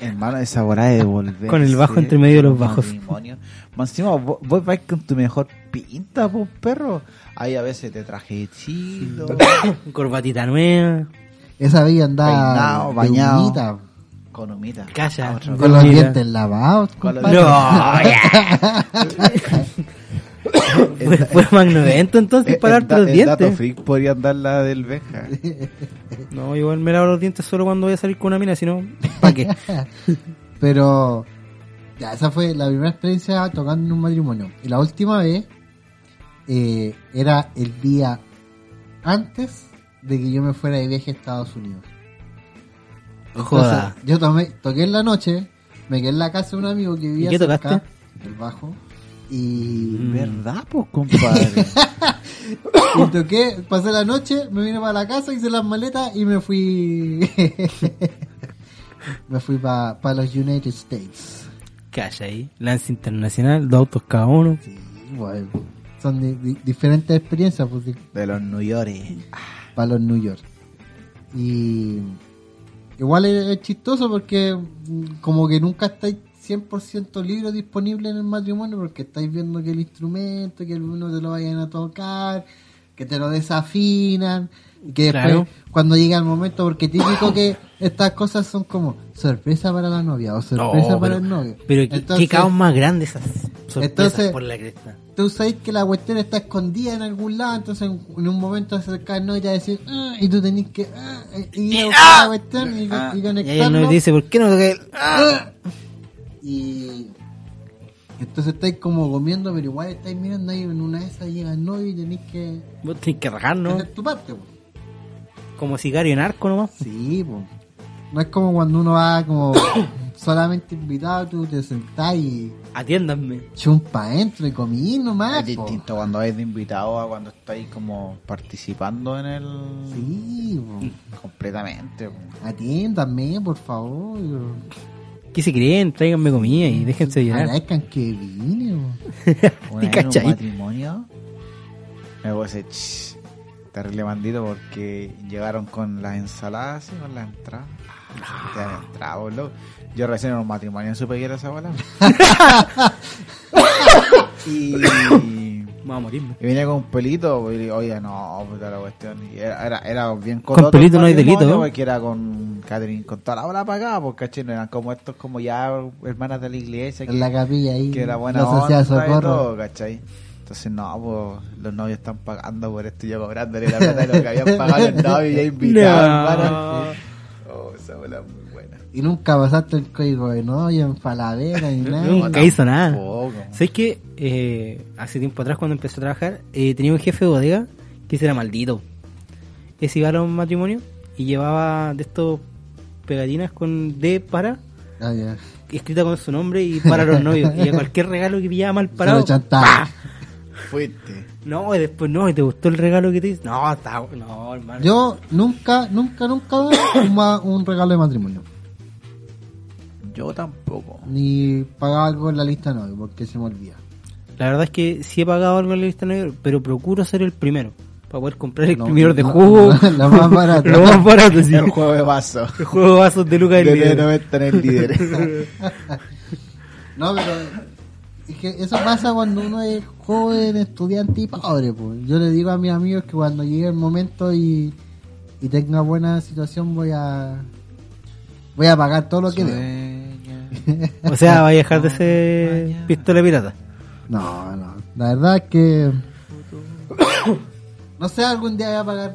Hermano, esa hora de volver. Con el bajo entre medio de los bajos. Más encima, vos, vos vais con tu mejor pinta, pues, perro. Ahí a veces te traje chido. Corbatita nueva. Esa vez andaba Peinado, de bañado. humita, con humita. Calla. Otro. con los dientes lavados, Con los. No, ya. fue, fue magno evento entonces Eh, para el darte da- los el dato dientes. freak podría andar la del Benja. No, igual me lavo los dientes solo cuando voy a salir con una mina, si no, ¿para qué? Pero ya, esa fue la primera experiencia tocando en un matrimonio. Y la última vez eh, era el día antes de que yo me fuera de viaje a Estados Unidos. Entonces, Joda. yo tomé, toqué en la noche, me quedé en la casa de un amigo que vivía qué cerca, tocaste? el bajo. Y, ¿Verdad, pues, compadre? y toqué, pasé la noche, me vine para la casa, hice las maletas y me fui. me fui para los United States. Calla ahí. Lance internacional, dos autos cada uno. Sí, bueno, son di- di- diferentes experiencias pues, de los New York. para los New York. Y igual es, es chistoso porque mm, como que nunca estáis 100% libre disponible en el matrimonio porque estáis viendo que el instrumento, que uno te lo vayan a tocar, que te lo desafinan, y que después cuando llega el momento, porque típico que estas cosas son como sorpresa para la novia o sorpresa No, para pero- el novio. Pero qué, Entonces, qué caos más grande esas sorpresas Entonces- por la cresta. tú sabes que la cuestión está escondida en algún lado, entonces en, en un momento acercarnos y te va a decir, "Ah", y tú tenés que ah, ir a buscar la cuestión y, y Y ahí conectarlo. nos dice, ¿por qué no toqué el- Ah. Y entonces estáis como comiendo, pero igual estáis mirando ahí en una de esas llega el novio y tenéis que Vos tenés que rajar, ¿no? tu parte. po. Como sicario en arco nomás. Sí, po. no es como cuando uno va como solamente invitado, tú te sentás y Atiéndanme. chumpa adentro y comí nomás. Es po. distinto cuando vais de invitado a cuando estáis como participando en el... Sí, po. Completamente. po. atiéndanme, por favor. ¿Qué se creen? Tráiganme comida y déjense llenar. Agradezcan que vine. Una vez en un matrimonio me puse terrible bandito porque llegaron con las ensaladas y con las entradas. Ah, boludo. Yo recién en un matrimonio supe que era esa bola. y, y Vamos a morirme. venía con un pelito, y oye, no, puta la cuestión. Y era, era, era bien Con cototo el pelito no hay delito. Porque era con Catherine, con toda la bola para acá, porque caché, no eran como estos, como ya hermanas de la iglesia. En la capilla ahí. que era buena la sociedad onda y socorro. todo, ¿cachai? Entonces, no, pues los novios están pagando por esto y yo cobrándole la plata de lo que habían pagado los novios ya invitados, No. Oh, esa bola es muy buena. Y nunca pasaste el código de novia en Faladera ni nada. Nunca hizo nada. Tampoco. ¿Sabes que eh, hace tiempo atrás cuando empecé a trabajar eh, tenía un jefe de bodega que ese era maldito? Ese iba a un matrimonio y llevaba de estos pegatinas con D para Ah, ya. escrita con su nombre y para los novios. Y a cualquier regalo que pillaba mal parado. Fuiste. No, y después no, ¿y ¿te gustó el regalo que te hice? No, está no, hermano. Yo nunca, nunca, nunca un, un regalo de matrimonio. Yo tampoco. Ni pagaba algo en la lista de novio porque se me olvida. La verdad es que sí he pagado algo en la lista negra, pero procuro ser el primero. Para poder comprar el No, primero de no, jugo. no, lo más barato. Lo más barato, sí. El juego de vaso. El juego de vasos de Lucas De del líder. 90 en el líder. No, pero es que eso pasa cuando uno es joven, estudiante y pobre. Pues. Yo le digo a mis amigos que cuando llegue el momento y, y tenga buena situación voy a voy a pagar todo lo que debo. O sea, va a dejar de ser pistola pirata. No, no. La verdad es que no sé, algún día voy a pagar.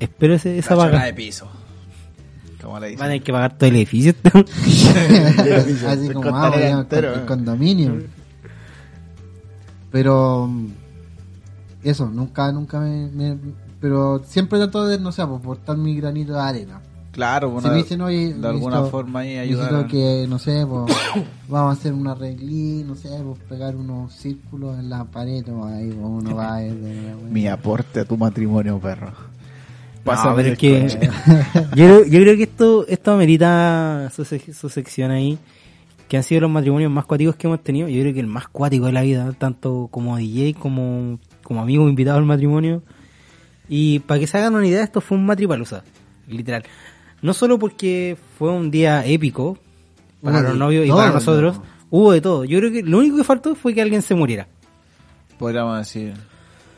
Espero ese, esa paga. de piso. Como le Van a dicen. tener que pagar todo el edificio. Así El como ah, entero, el condominio. Pero mm, eso, nunca, nunca me, me- pero siempre trato de, no sé, pues, portar mi granito de arena. Claro, Si una- me dicen, oye, de alguna forma ahí ayudar. que, no sé, pues, vamos a hacer una reglí, no sé, pues, pegar unos círculos en la pared, o ahí pues, uno va. eh, Mi aporte a tu matrimonio, perro. No, es que yo, creo- yo creo que esto esto amerita su sección ahí, que han sido los matrimonios más cuáticos que hemos tenido. Yo creo que el más cuático de la vida, tanto como DJ como, como amigo invitado al matrimonio. Y para que se hagan una idea, esto fue un matripalusa, literal. No solo porque fue un día épico para los de novios y para nosotros, hubo de todo. Yo creo que lo único que faltó fue que alguien se muriera. Podríamos decir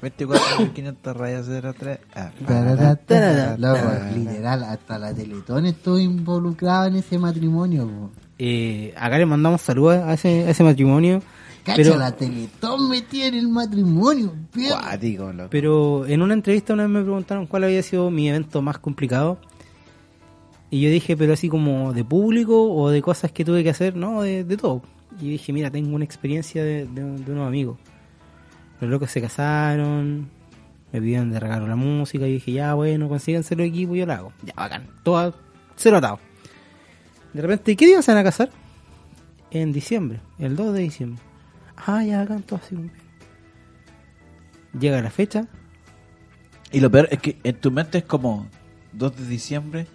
24.500 rayas 03. Ah, Taratata. Loco, literal, hasta la Teletón estuvo involucrada en ese matrimonio. po. Eh, acá le mandamos saludos a ese, a ese matrimonio. Cacha, Pero, la Teletón metida en el matrimonio. Cuático, loco. pero en una entrevista una vez me preguntaron cuál había sido mi evento más complicado. Y yo dije, pero así como de público o de cosas que tuve que hacer, no, de, todo. Y dije, mira, tengo una experiencia de, unos amigos. Los locos se casaron, me pidieron de regalo la música y dije, ya bueno, consíganse los equipos yo lo hago. Ya, bacán. Todo cero atado. De repente, ¿qué día se van a casar? En diciembre, el 2 de diciembre. Ah, ya, bacán, todo así. Llega la fecha, Y lo peor es que en tu mente es como 2 de diciembre.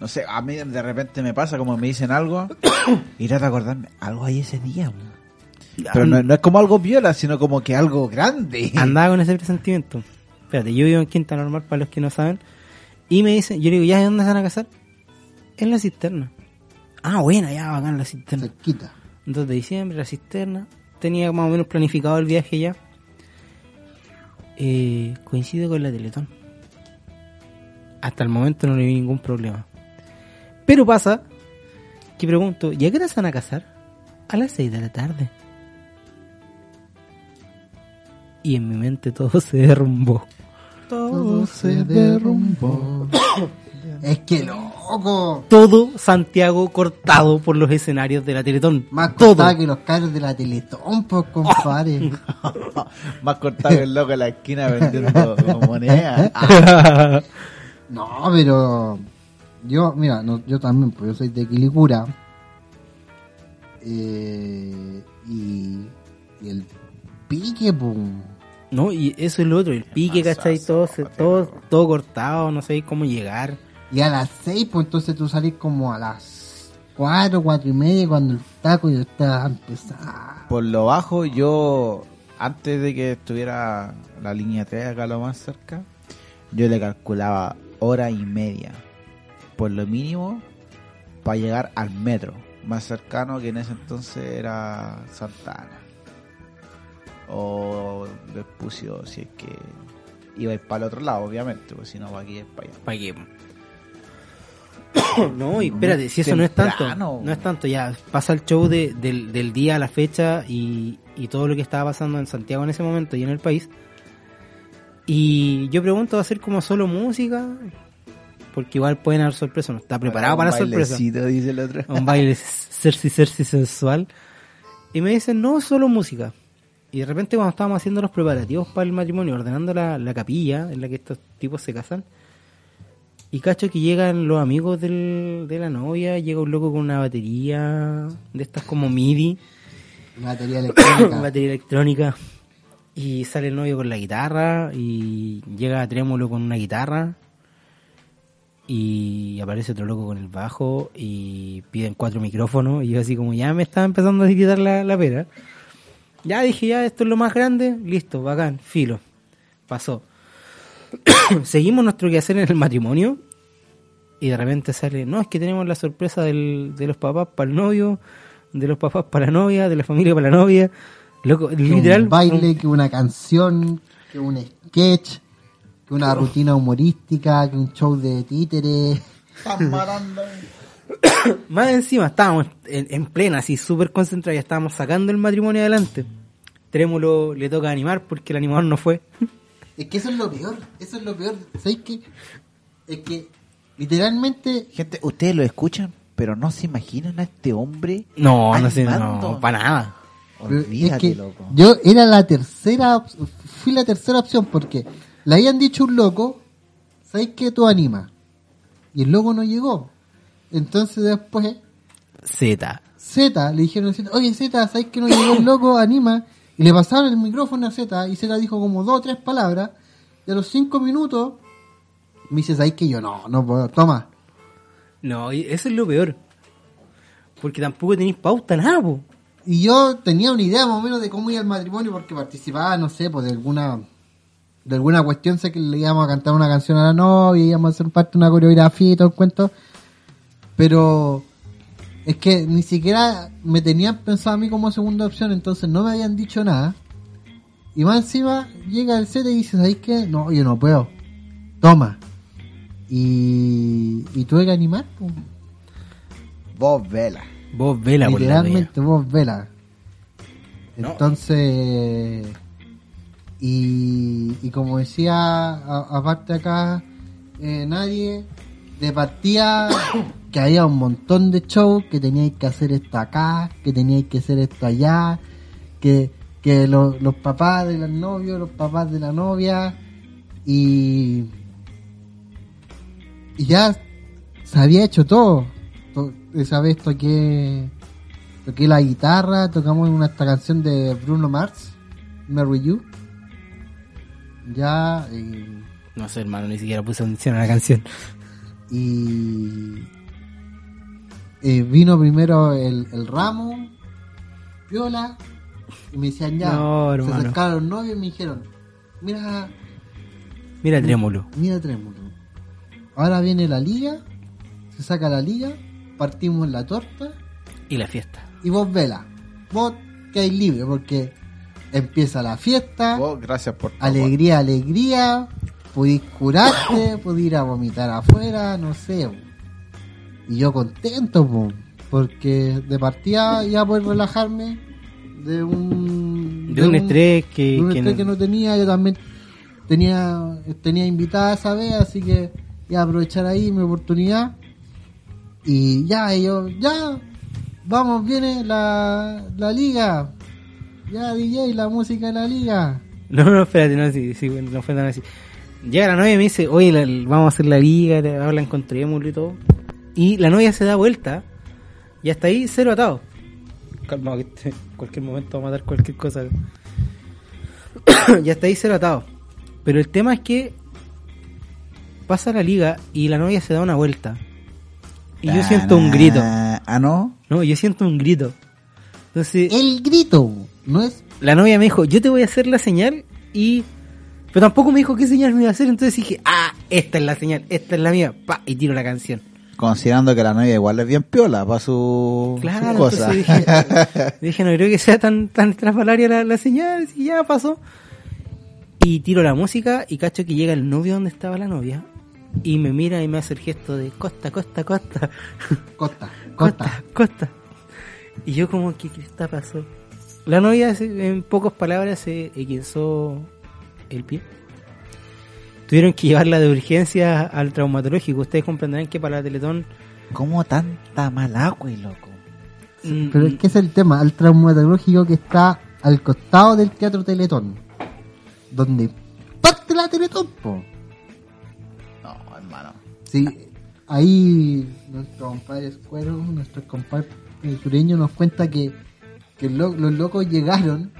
No sé, a mí de repente me pasa como me dicen algo y trato de acordarme, algo hay ese día. Pero no, no es como algo viola, sino como que algo grande. andaba con ese presentimiento. Espérate, yo vivo en Quinta Normal para los que no saben. Y me dicen, yo le digo, ¿ya de dónde se van a casar? En la cisterna. Ah, buena, ya bacán la cisterna. Cerquita. 2 de diciembre, la cisterna. Tenía más o menos planificado el viaje ya. Eh, coincide con la Teletón. Hasta el momento no le vi ningún problema. Pero pasa que pregunto, ¿y a qué hora se van a casar? A las 6 de la tarde. Y en mi mente todo se derrumbó. Todo se derrumbó. es que loco. Todo Santiago cortado por los escenarios de la Teletón. Más todo. cortada que los carros de la Teletón, pues, compadre. Más cortado que el loco en la esquina vendiendo moneda. no, pero yo, mira, no, yo también, pues yo soy de Quilicura. Eh, y, y el pique, pues. No, y eso es lo otro, el pique, ¿cachai? Todo, se- todo, todo cortado, no sabéis cómo llegar. Y a las 6, pues entonces tú salís como a las 4, 4 y media cuando el taco ya está empezando. Por lo bajo, yo, antes de que estuviera la línea 3 acá lo más cerca, yo le calculaba hora y media, por lo mínimo, para llegar al metro, más cercano que en ese entonces era Santana. O Vespucio, si es que iba a ir para el otro lado, obviamente, pues si no, para aquí es para allá. ¿Para qué? no, y espérate, si eso no es tanto, no es tanto, ya pasa el show de- del, del día a la fecha y, y todo lo que estaba pasando en Santiago en ese momento y en el país. Y yo pregunto, ¿va a ser como solo música? Porque igual pueden haber sorpresa, no está preparado para, un sorpresa. bailecito, dice el otro. un baile cerci cerci sensual. Y me dicen, no, solo música. Y de repente cuando estábamos haciendo los preparativos para el matrimonio, ordenando la, la capilla en la que estos tipos se casan, y cacho que llegan los amigos del- de la novia, llega un loco con una batería de estas como MIDI, Batería electrónica. batería electrónica, y sale el novio con la guitarra, y llega Trémulo con una guitarra, y aparece otro loco con el bajo, y piden cuatro micrófonos, y yo así como ya me estaba empezando a quitar la, la pera. Ya dije, ya esto es lo más grande, listo, bacán, filo. Pasó. Seguimos nuestro quehacer en el matrimonio, y de repente sale, no, es que tenemos la sorpresa del, de los papás para el novio, de los papás para la novia, de la familia para la novia. Loco, que literal. un baile, que una canción, que un sketch, que una rutina humorística, que un show de títeres. Más encima, estábamos en, en plena, así súper concentrados, ya estábamos sacando el matrimonio adelante. Trémulo le toca animar porque el animador no fue. Es que eso es lo peor, eso es lo peor. ¿Sabes qué? Es que literalmente Gente, ustedes lo escuchan, pero no se imaginan a este hombre. No, no sé, animando. no, para nada. Pero es Olvídate, que loco. yo era la tercera, fui la tercera opción porque le habían dicho un loco, ¿sabes qué? Tú anima. Y el loco no llegó. Entonces después, Z. Z, le dijeron, a Z, oye Z, ¿sabes que no llegó el loco? Anima. Y le pasaron el micrófono a Z y Z dijo como dos o tres palabras. Y a los cinco minutos me dice, ¿sabes que yo no, no puedo, toma. No, y eso es lo peor. Porque tampoco tenéis pauta, nada, po. Y yo tenía una idea más o menos de cómo iba el matrimonio porque participaba, no sé, pues de alguna de alguna cuestión, sé que le íbamos a cantar una canción a la novia, íbamos a hacer parte de una coreografía y todo el cuento. Pero es que ni siquiera me tenían pensado a mí como segunda opción, entonces no me habían dicho nada. Y más encima llega el set y dice, ¿sabéis qué? No, yo no puedo. Toma. Y, y tuve que animar. pues. Vos vela. Vos vela por la. Literalmente, vos vela. No. Y, como decía, aparte acá, eh, nadie, de partida que había un montón de shows, que teníais que hacer esto acá, que teníais que hacer esto allá, que, que lo- los papás de los novios, los papás de la novia, y, y ya se había hecho todo. To- Esa vez toqué, toqué la guitarra, tocamos una esta canción de Bruno Mars, Marry You. Ya, eh, No sé, hermano, ni siquiera puse atención a la canción. y eh, vino primero el, el ramo, viola, y me decían ya, No, se acercaron novios y me dijeron, mira, Mira el trémulo. mira trémulo. Ahora viene la liga, se saca la liga, partimos la torta Y la fiesta. y vos vela. Vos quedáis libre porque empieza la fiesta, Vos, gracias por todo. alegría, alegría, pudís curarte, pudís ir a vomitar afuera, no sé. Y yo contento, po, porque de partida ya poder relajarme de un... De un estrés que, de un que estrés no- que no tenía, yo también tenía tenía invitada esa vez, así que iba a aprovechar ahí mi oportunidad. Y ya, yo, ya, vamos, viene la, la liga. Ya, DJ, la música de la liga. No, no, espérate, no, sí, sí, no fue tan así. Llega la novia y me dice, oye, la- vamos a hacer la liga, te- hablan con Trémulo y todo. Y la novia se da vuelta y hasta ahí cero atado. Calma, que este- en cualquier momento va a matar cualquier cosa. y hasta ahí cero atado. Pero el tema es que pasa la liga y la novia se da una vuelta. Y yo siento un grito. Ah, ¿no? No, yo siento un grito. Entonces, El grito, no es la novia me dijo, yo te voy a hacer la señal y... Pero tampoco me dijo qué señal me iba a hacer, entonces dije, ah, esta es la señal, esta es la mía, pa, y tiro la canción. Considerando que la novia igual es bien piola para su, Claro, su cosa. dije, dije, no creo que sea tan, tan estrafalaria la, la señal, y ya pasó. Y tiro la música y cacho que llega el novio donde estaba la novia y me mira y me hace el gesto de costa, costa, costa, Costa, costa, Costa. costa. Y yo como, ¿qué cresta pasó? La novia, se- en pocas palabras, se equinzó el pie. Tuvieron que llevarla de urgencia al traumatológico. Ustedes comprenderán que para la Teletón... ¿Cómo tanta mal agua, loco? mm, Pero es que es el tema, el traumatológico que está al costado del Teatro Teletón. Donde parte la Teletón, po. No, hermano. Sí, ahí nuestro compadre Escuero, nuestro compadre sureño nos cuenta que, que lo- los locos llegaron.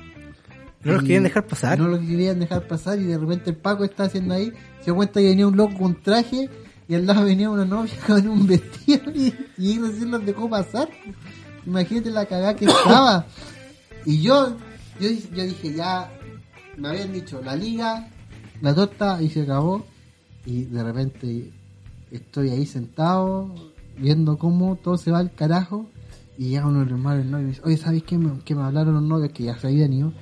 No los querían dejar pasar. No los querían dejar pasar y de repente el Paco está haciendo ahí, se cuenta que venía un loco con traje y al lado venía una novia con un vestido y, y recién los dejó pasar. Imagínate la cagada que estaba. Y yo, yo, yo dije ya, me habían dicho la liga, la torta y se acabó. Y de repente estoy ahí sentado viendo cómo todo se va al carajo. Y llega uno de los hermanos del novio y me dice, oye, ¿sabes qué? Me, que me hablaron los novios que ya se habían ido.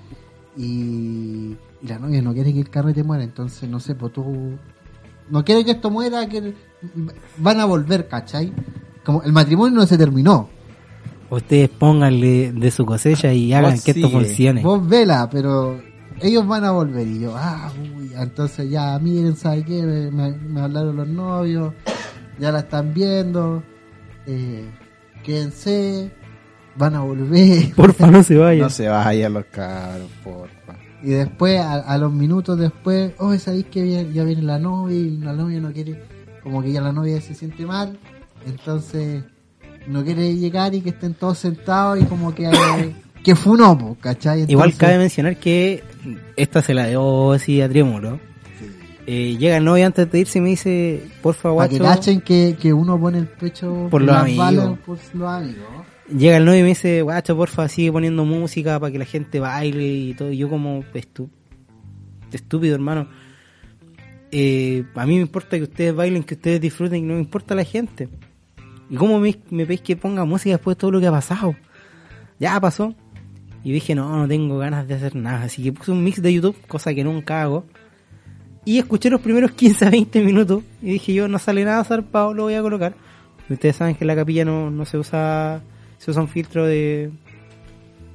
Y, y la novia no quiere que el carrete muera, entonces no sé, pues tú... No quiere que esto muera, que van a volver, ¿cachai? Como el matrimonio no se terminó. Ustedes pónganle de su cosecha y hagan Vos que esto funcione. Vos vela, pero ellos van a volver. Y yo, ah, uy, entonces ya, miren, ¿sabe qué? Me hablaron los novios, ya la están viendo, eh, quédense, van a volver. Porfa, no se vayan. No se vayan los cabros, porfa. Y después, a, a los minutos después, oh, ¿sabéis que viene- ya viene la novia y la novia no quiere, como que ya la novia se siente mal, entonces no quiere llegar y que estén todos sentados y como que, eh, que fue un opo, ¿cachai? Igual cabe mencionar que esta se la dio así a Trémulo. Eh, llega el novio antes de irse y me dice, porfa, Para que cachen que, que uno pone el pecho Por los amigos. balas por los amigos. Llega el novio y me dice, guacho, porfa, sigue poniendo música para que la gente baile y todo. Y yo como, estu estúpido, hermano. Eh, a mí me importa que ustedes bailen, que ustedes disfruten no me importa la gente. ¿Y cómo me, me pedís que ponga música después de todo lo que ha pasado? Ya pasó. Y dije, no, no tengo ganas de hacer nada. Así que puse un mix de YouTube, cosa que nunca hago. Y escuché los primeros 15 a 20 minutos. Y dije, yo no sale nada zarpado, lo voy a colocar. Ustedes saben que en la capilla no, no se usa se usa un filtro de,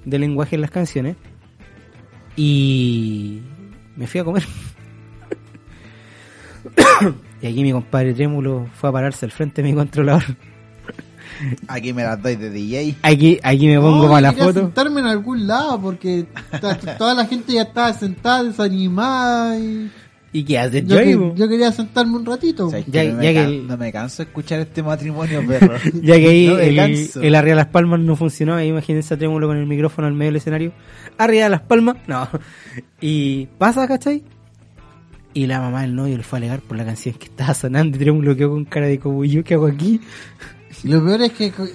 de lenguaje en las canciones. Y me fui a comer. y aquí mi compadre Trémulo fue a pararse al frente de mi controlador. Aquí me las doy de DJ. Aquí, aquí me pongo No, para la foto. sentarme en algún lado porque toda la gente ya estaba sentada, desanimada. Y ¿Y qué haces, yo, que- yo quería sentarme un ratito. ¿Sabes Ya- que no, ya me que can- el- no me canso de escuchar este matrimonio, perro. Ya que ahí No el, el arriba de las palmas no funcionó, ahí imagínense a Trémulo con el micrófono al medio del escenario. Arriba de las palmas, no. Y pasa, ¿cachai? Y la mamá del novio le fue a alegar por la canción que estaba sonando y Trémulo quedó con cara de como "¿Y yo qué hago aquí. Y lo peor es que, que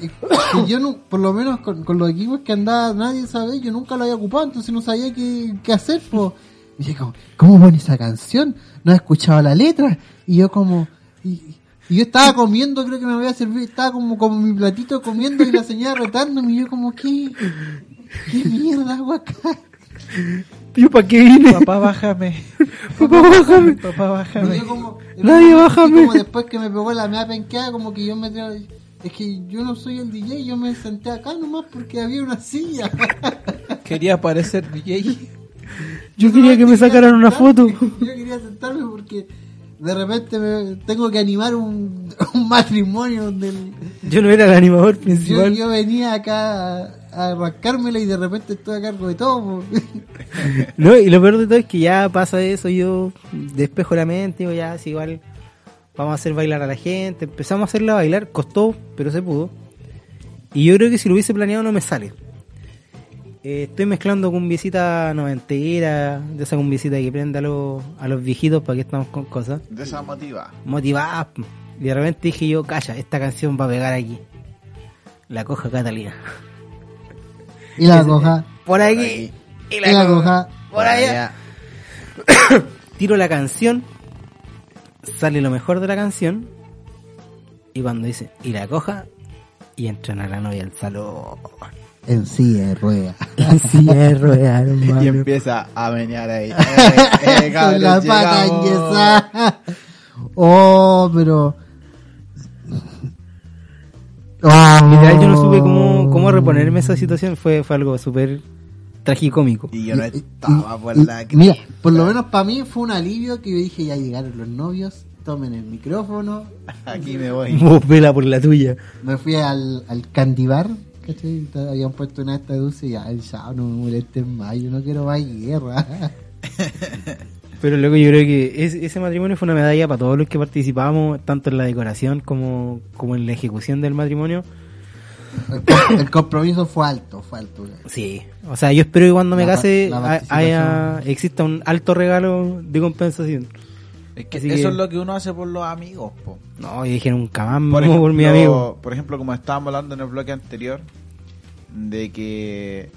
yo, no, por lo menos con, con los equipos que andaba, nadie sabe, yo nunca lo había ocupado, entonces no sabía qué, qué hacer. Po. Y dije, como, ¿cómo pone esa canción? No he escuchado la letra. Y yo como... Y, y yo estaba comiendo, creo que me había servido, estaba como como mi platito comiendo y la señora retándome y yo como, ¿qué? ¿Qué mierda hago acá? ¿Yo para qué vine? Papá, bájame. Papá, bájame. Papá, bájame. yo como, Nadie, y bájame. como después que me pegó la mea penqueada, como que yo me... Es que yo no soy el DJ, yo me senté acá nomás porque había una silla. Quería parecer DJ. Yo quería que me sacaran una foto. Yo quería sentarme porque de repente me tengo que animar un, un matrimonio donde el- Yo no era el animador principal. yo venía acá a, a arrancármela y de repente estoy a cargo de todo. No, y lo peor de todo es que ya pasa eso, yo despejo la mente, digo ya, es igual, vamos a hacer bailar a la gente, empezamos a hacerla bailar, costó, pero se pudo. Y yo creo que si lo hubiese planeado no me sale. Eh, estoy mezclando cumbiecita noventera, de esa cumbiecita que prende a los, a los viejitos para que estamos con cosas. De esa motiva. Motivadas. po. Y de repente dije yo, calla, esta canción va a pegar aquí. La coja Catalina. Y la coja, Por aquí. Y y la coja. Por allá. tiro la canción, sale lo mejor de la canción, y cuando dice, y la coja, y entran a la novia al salón. En silla de rueda. Sí, es real, Y hermano. empieza a menear ahí. Eh, eh, Con cabros, la pata enyesada. Oh, pero... Oh. Literal, yo no supe cómo, cómo reponerme esa situación, fue, fue algo súper tragicómico. Y yo no estaba por la Y- Mira, por lo menos para mí fue un alivio que yo dije, ya llegaron los novios, tomen el micrófono. Aquí me voy. Vos vela por la tuya. Me fui al, al candy bar, ¿cachai? Te- Habían puesto una esta dulce y ya, ya no me molesten más, yo no quiero más guerra. Pero luego yo creo que es- ese matrimonio fue una medalla para todos los que participamos, tanto en la decoración como, como en la ejecución del matrimonio. El, com- el compromiso fue alto, fue alto. Sí, o sea, yo espero que cuando me case haya, exista un alto regalo de compensación. Es que Así eso que- es lo que uno hace por los amigos, po. No, yo dije nunca más Por ejemplo, por mi amigo. por ejemplo, como estábamos hablando en el bloque anterior, de que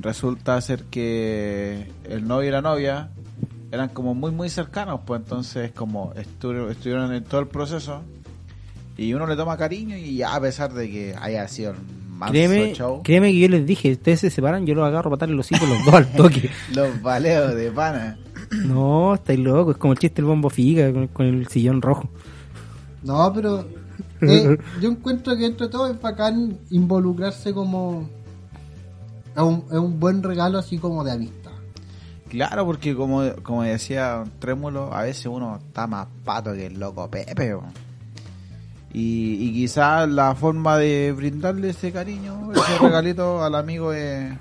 resulta ser que el novio y la novia eran como muy muy cercanos, pues entonces como estu- estuvieron en todo el proceso y uno le toma cariño y a pesar de que haya sido un manso Créeme, show, créeme que yo les dije, ustedes se separan, yo los agarro a patarle los hijos los dos al toque. los baleos de pana. No, estáis locos, es como el chiste del bombo figa con, con el sillón rojo. No, pero eh, yo encuentro que entre todo es bacán involucrarse como... Es un, es un buen regalo así como de amistad. Claro, porque como, como decía Trémulo, a veces uno está más pato que el loco Pepe. y quizás la forma de brindarle ese cariño, ese regalito al amigo es...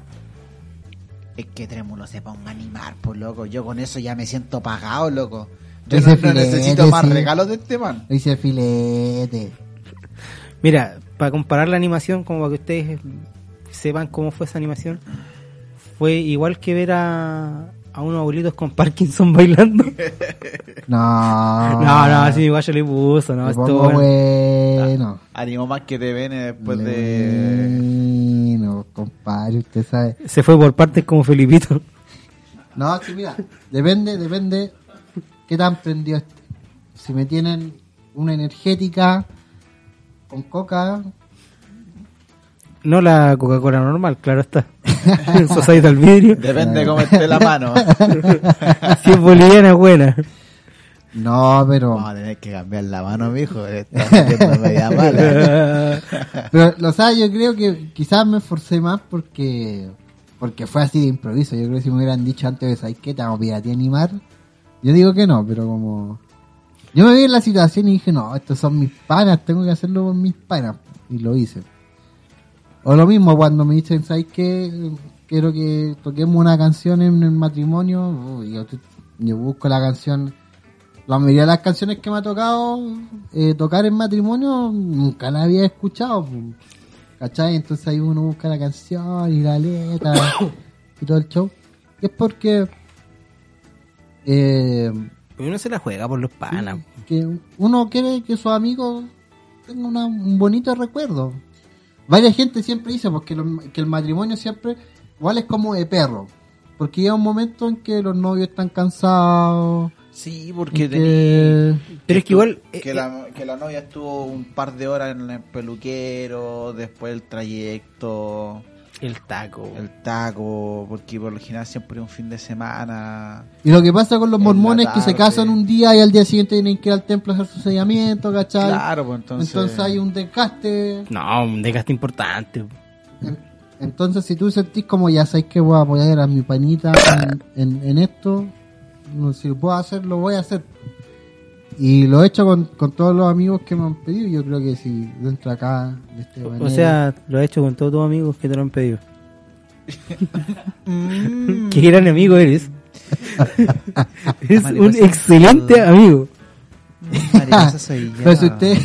Es que Trémulo se ponga a animar, pues loco. Yo con eso ya me siento pagado, loco. Yo no, necesito más sí. regalos de este man. Dice filete. Mira, para comparar la animación, como para que ustedes sepan cómo fue esa animación, fue igual que ver a, a unos abuelitos con Parkinson bailando. No. No, no, así igual yo le puso, no, esto pongo bueno. Ánimo más que te viene después de... Compadre, usted sabe. se fue por partes como Felipito. No, sí, mira, depende, depende qué tan prendido esté. Si me tienen una energética con coca. No la Coca-Cola normal, claro está. Society al vidrio. Depende cómo esté la mano. Si es boliviana, es buena. No, pero. Vamos a tener que cambiar la mano, mijo. Metiendo media mala. Pero, o sea, yo creo que quizás me esforcé más porque porque fue así de improviso. Yo creo que si me hubieran dicho antes, ¿sabes qué? Te vamos a ti animar. Yo digo que no, pero como... Yo me vi en la situación y dije, no, estos son mis panas, tengo que hacerlo con mis panas. Y lo hice. O lo mismo cuando me dicen, ¿sabes qué? Quiero que toquemos una canción en el matrimonio. Uy, yo, yo busco la canción la mayoría de las canciones que me ha tocado eh, tocar en matrimonio nunca la había escuchado. ¿Cachai? Entonces ahí uno busca la canción y la letra y todo el show. Y es porque eh, Uno se la juega por los panas. que uno quiere que sus amigos tengan una- un bonito recuerdo. Varias gente siempre dice porque lo- que el matrimonio siempre igual es como de perro. Porque llega un momento en que los novios están cansados. Sí, porque que- Pero es que igual. eh, que la, que la novia estuvo un par de horas en el peluquero, después el trayecto, el taco. el taco, porque por lo general siempre es un fin de semana. Y lo que pasa con los mormones es que se casan un día y al día siguiente tienen que ir al templo a hacer su sellamiento, ¿cachai? Claro, pues entonces. entonces... hay un desgaste. No, un desgaste importante. En- Entonces si tú sentís como ya sabes que voy a apoyar a mi panita en, en- en esto, si lo puedo hacer, lo voy a hacer. Y lo he hecho con, con todos los amigos que me han pedido. Yo creo que si dentro acá de este O sea, lo he hecho con todos tus amigos que te lo han pedido. Qué gran amigo eres. es un Mariposa. excelente amigo. Mariposa soy yo. Pero si ustedes,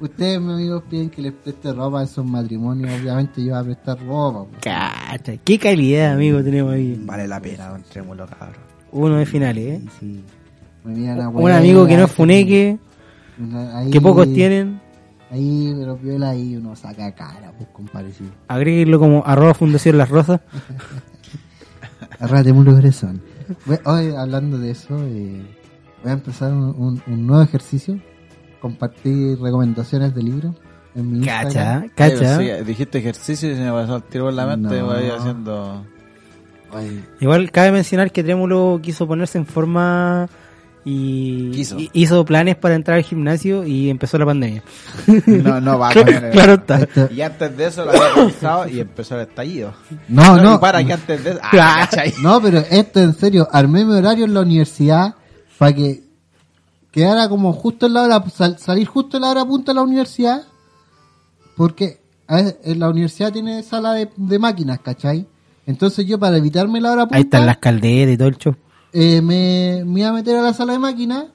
ustedes, mis amigos, piden que les preste ropa a esos matrimonios, obviamente yo voy a prestar ropa. pues. Cacha, qué calidad de amigo tenemos ahí. Vale la pena, don Trémulo, cabrón. Uno de finales, ¿eh? Sí. Un amigo que no es funeque, ahí- que pocos tienen. Ahí, pero viola ahí uno saca cara, pues compadre. Sí. Agréguenlo como arroba fundación las rosas. Arrate muy corazón. Voy- Hoy, hablando de eso, eh, voy a empezar un, un- un nuevo ejercicio. Compartir recomendaciones de libros en mi Cacha, Instagram. cacha. Sí, dijiste ejercicio y se me pasó el tiro en la mente. No. Voy haciendo. Igual cabe mencionar que Trémulo quiso ponerse en forma y Quiso. hizo planes para entrar al gimnasio y empezó la pandemia. No, no va con el- claro está. esto- Y antes de eso lo había pensado y empezó el estallido. no, no. Y para que antes de eso. Ah. No, pero esto en serio, armé mi horario en la universidad para que quedara como justo en la hora, sal- salir justo en la hora punta de la universidad, porque a en la universidad tiene sala de, de máquinas, ¿cachai? Entonces yo para evitarme la hora punta, Ahí están las calderas y todo el show. eh, me, me iba a meter a la sala de máquinas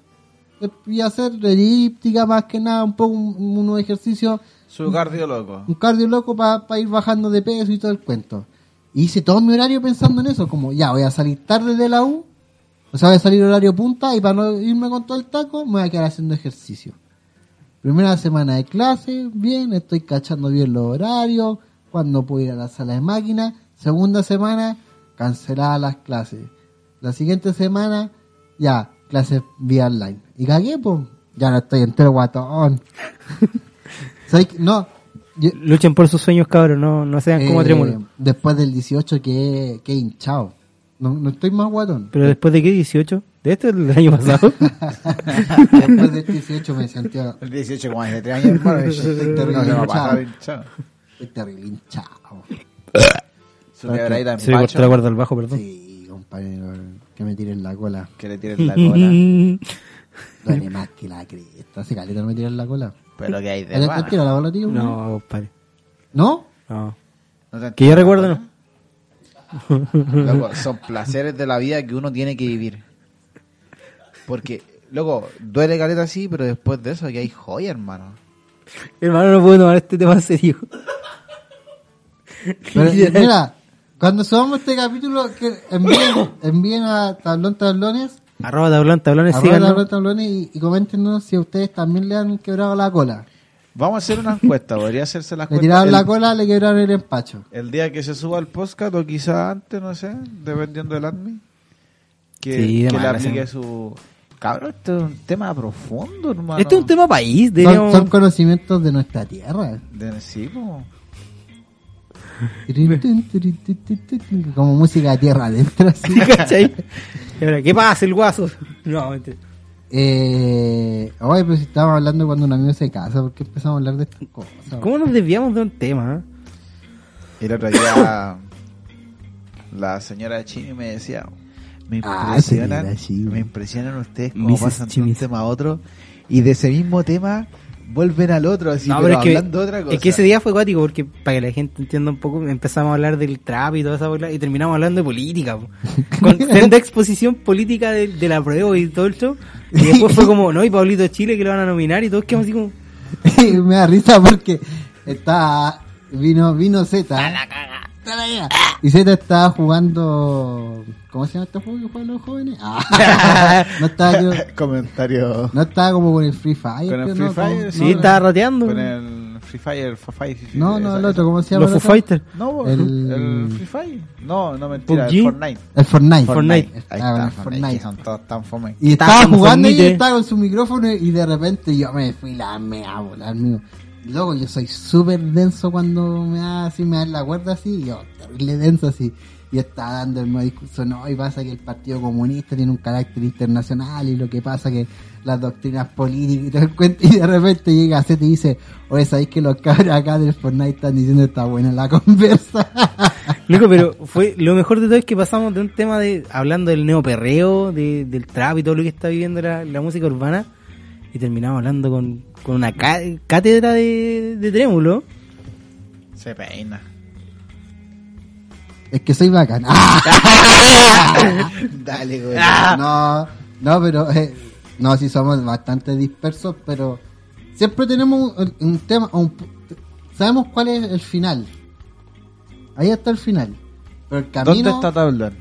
eh, y hacer elíptica más que nada, un poco un- unos ejercicios Su cardio loco. un cardio loco para ir bajando de peso y todo el cuento. Y hice todo mi horario pensando en eso, como ya voy a salir tarde de la U, o sea, voy a salir horario punta y para no irme con todo el taco, me voy a quedar haciendo ejercicio. Primera semana de clase, bien, estoy cachando bien los horarios, cuando puedo ir a la sala de máquinas. Segunda semana, canceladas las clases. La siguiente semana, ya, clases vía online. Y cagué, pues, ya no estoy entero guatón. No, yo, Luchen por sus sueños, cabros, no, no sean como eh, Trémulo. Después del 18 que, que he hinchado. No, no estoy más guatón. Pero después de qué, 18? ¿De este del año pasado? Después del 18 me sentía El 18 como hace 3 años, hermano. Estoy terrible hinchado. estoy terrible hinchado. Su quebradita en Se me cortó la pacho. cuerda al bajo, perdón. Sí, compañero, que me tiren la cola. Que le tiren la cola. Duele más que la cresta. Hace caleta no me tiran la cola. Pero que hay de ¿Te más. tira la cola, tío? No, compadre. ¿No? No. ¿No te Que yo recuerdo, no. Loco, son placeres de la vida que uno tiene que vivir. Porque, loco, duele caleta así, pero después de eso que hay joya, hermano. Hermano, no puedo tomar este tema en serio. Pero, mira, cuando subamos este capítulo, que envíen, envíen a Tablón Tablones, Arroba tablón, tablones, arroba. Tablón Tablones y, y coméntenos si a ustedes también le han quebrado la cola. Vamos a hacer una encuesta, podría hacerse la Le encuesta. tiraron el, la cola, le quebraron el empacho. el día que se suba el podcast, o quizá antes, no sé, dependiendo del admin. Que, Sí, que le aplique su. Cabrón, esto es un tema profundo, hermano. Este es un tema país, son conocimientos de nuestra tierra. De, sí, po. Como música de tierra adentro. así. ¿qué pasa el guaso? No, mentira. Eh, pues estábamos hablando cuando un amigo se casa, ¿por qué empezamos a hablar de estas cosas? ¿Cómo nos desviamos de un tema? eh? El otro día la señora Chini me decía, me Ah, impresionan, me impresionan ustedes cómo pasan de un tema a otro y de ese mismo tema vuelven al otro, así No, pero, pero es que, hablando de otra cosa. es que ese día fue cuático porque para que la gente entienda un poco empezamos a hablar del trap y toda esa bola y terminamos hablando de política po. con exposición política de, de la prueba y todo el show y después fue como no y Pablito Chile que lo van a nominar y todos quedamos así como me da risa porque está vino vino Z Está la caga. y Z estaba jugando ¿cómo se llama este juego que juegan los jóvenes? Ah, no estaba yo- comentario no estaba como con el Free Fire Con el Free no, Fire, como- sí no, estaba rateando con el Free Fire, Fa- Fire, Fi- no no esa- el otro ¿cómo se llama los el Foo? Fighters No, El- el... Free Fire. No, no mentira, PUBG. el Fortnite. el Fortnite Fortnite. Ahí Ah, está, bueno, Fortnite, Fortnite. son todos tan fome. Y Estaba con jugando y Fornite. estaba con su micrófono y de repente yo me fui la me a volar, mío. Luego yo soy súper denso cuando me da así, me dan la cuerda así, yo terrible denso así. Y está dando el nuevo discurso, no, y pasa que el Partido Comunista tiene un carácter internacional y lo que pasa que las doctrinas políticas y todo el cuento, y de repente llega Zeta y dice, oye, ¿sabéis que los cabros acá del Fortnite están diciendo está buena la conversa? Loco, pero fue lo mejor de todo es que pasamos de un tema de hablando del neoperreo, de, del trap y todo lo que está viviendo la, la música urbana y terminamos hablando con, con una cá- cátedra de, de trémulo. Se peina. es que soy bacán. Dale, güey. No, no, pero eh, no, sí somos bastante dispersos, pero siempre tenemos un, un tema, un sabemos cuál es el final. Ahí está el final. Pero el camino. ¿Dónde está Tablón?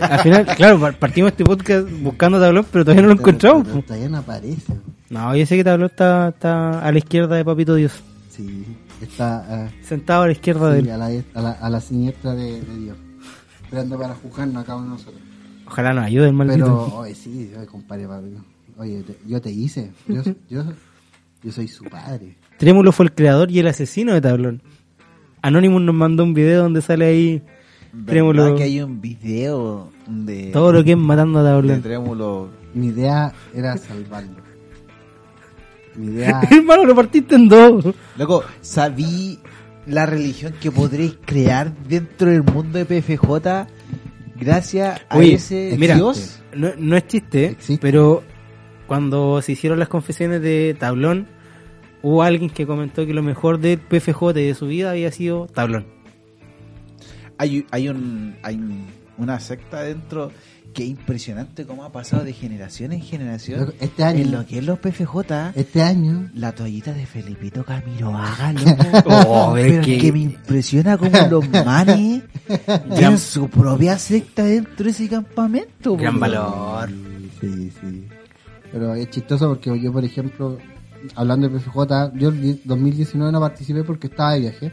Al final, claro, par- partimos este podcast buscando tablón, pero todavía no lo encontramos. Pero. Todavía no aparece. No, yo sé que tablón está, está a la izquierda de Papito Dios, Sí, está eh, sentado a la izquierda de él. a, la, a, la, a la siniestra de, de Dios. Esperando para juzgarnos a cada uno de nosotros. Ojalá nos ayude el maldito. Pero, oye, sí, oye, compadre, papi. Oye, te- yo te hice. Yo, yo, yo soy su padre. Trémulo fue el creador y el asesino de tablón. Anonymous nos mandó un video donde sale ahí Trémulo. ¿Verdad que hay un video de, todo lo que es matando a de tablón. Trémulo? Mi idea era salvarlo. Mi idea. Hermano, lo partiste en dos. Loco, ¿sabí la religión que podréis crear dentro del mundo de PFJ gracias a ese mira, Dios? No, no es chiste, Existe. pero cuando se hicieron las confesiones de Tablón, hubo alguien que comentó que lo mejor del PFJ de su vida había sido Tablón. Hay, hay, un, hay un- una secta dentro es impresionante cómo ha pasado de generación en generación este año- en lo que es los PFJ. Este año. La toallita de Felipito Camiroaga, loco. Oh, es pero que- que... me impresiona como los manes tienen su propia secta dentro de ese campamento. Gran valor. Sí, sí. Pero es chistoso porque yo, por ejemplo, hablando de PFJ, yo el 2019 no participé porque estaba de viaje.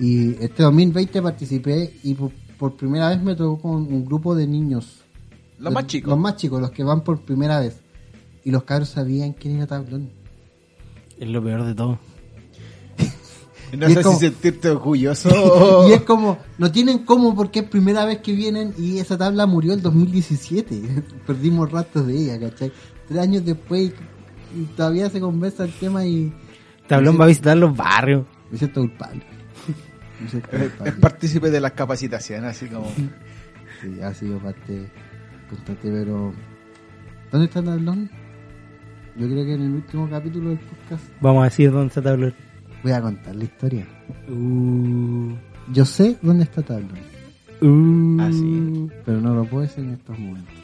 Y este 2020 participé y por, primera vez me tocó con un grupo de niños. Los más chicos. Los más chicos, los que van por primera vez. Y los cabros sabían quién era Tablón. Es lo peor de todo. No sé como- si sentirte orgulloso. Y es como, no tienen cómo porque es primera vez que vienen y esa tabla murió el 2017. Perdimos rastros de ella, ¿cachai? Tres años después y todavía se conversa el tema y Tablón va a visitar los barrios. me siento culpable. Es, es partícipe de las capacitaciones, así como. Sí, ha sido parte constante, pero... ¿Dónde está Tablón? Yo creo que en el último capítulo del podcast Vamos a decir dónde está Tablón. voy a contar la historia. Uh, Yo sé dónde está Tablón, uh. Ah, sí. pero no lo puedo decir en estos momentos.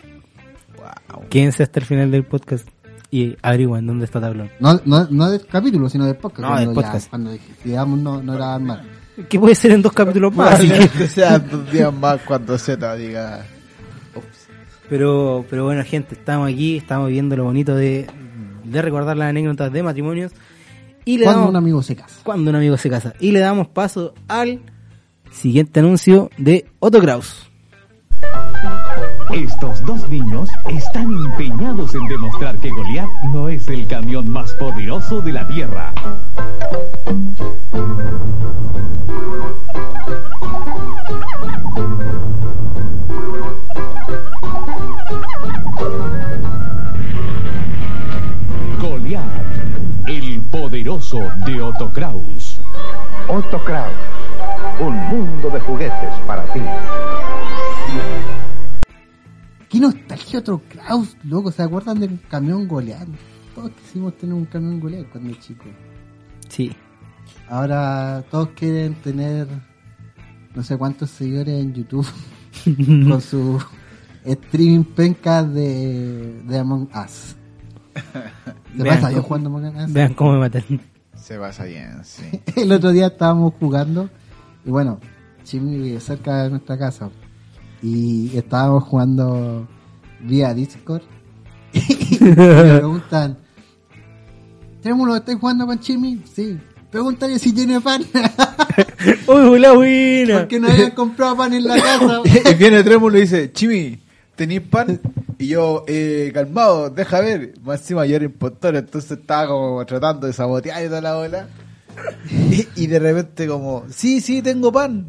Wow. Quédense hasta el final del podcast y averigüen dónde está Tablón. No, no, no del capítulo, sino del podcast. No, cuando del ya- podcast. cuando decidamos no, no grabar más. Que puede ser en dos capítulos más. así que- sean dos días más cuando Z diga. "Ups". Pero, pero bueno, gente, estamos aquí, estamos viendo lo bonito de, de recordar las anécdotas de matrimonios. Y le Cuando damos, un amigo se casa. cuando un amigo se casa. Y le damos paso al siguiente anuncio de Otto Kraus. Estos dos niños están empeñados en demostrar que Goliath no es el camión más poderoso de la Tierra. Goliath, el poderoso de Otto Kraus. Otto Kraus, un mundo de juguetes para ti. Qué nostalgia otro Kraus, loco. ¿Se acuerdan del camión goleado? Todos quisimos tener un camión goleado cuando chicos. Sí. Ahora todos quieren tener no sé cuántos seguidores en YouTube con su streaming penca de, de Among Us. ¿Te Vean pasa yo jugando Among Us? Vean cómo me matan. Se pasa bien, sí. El otro día estábamos jugando y bueno, Chimi vive cerca de nuestra casa y estábamos jugando vía Discord y me preguntan ¿Trémulo, ¿estás jugando con Chimi? Sí. Pregúntale si tiene pan. ¡Uy, la buena! Porque no habían comprado pan en la casa. y viene Trémulo y dice, Chimi, ¿tenéis pan? Y yo, eh, calmado, deja ver. Más encima yo era impostor, entonces estaba como tratando de sabotear y toda la bola. Y, y de repente como, sí, sí, tengo pan.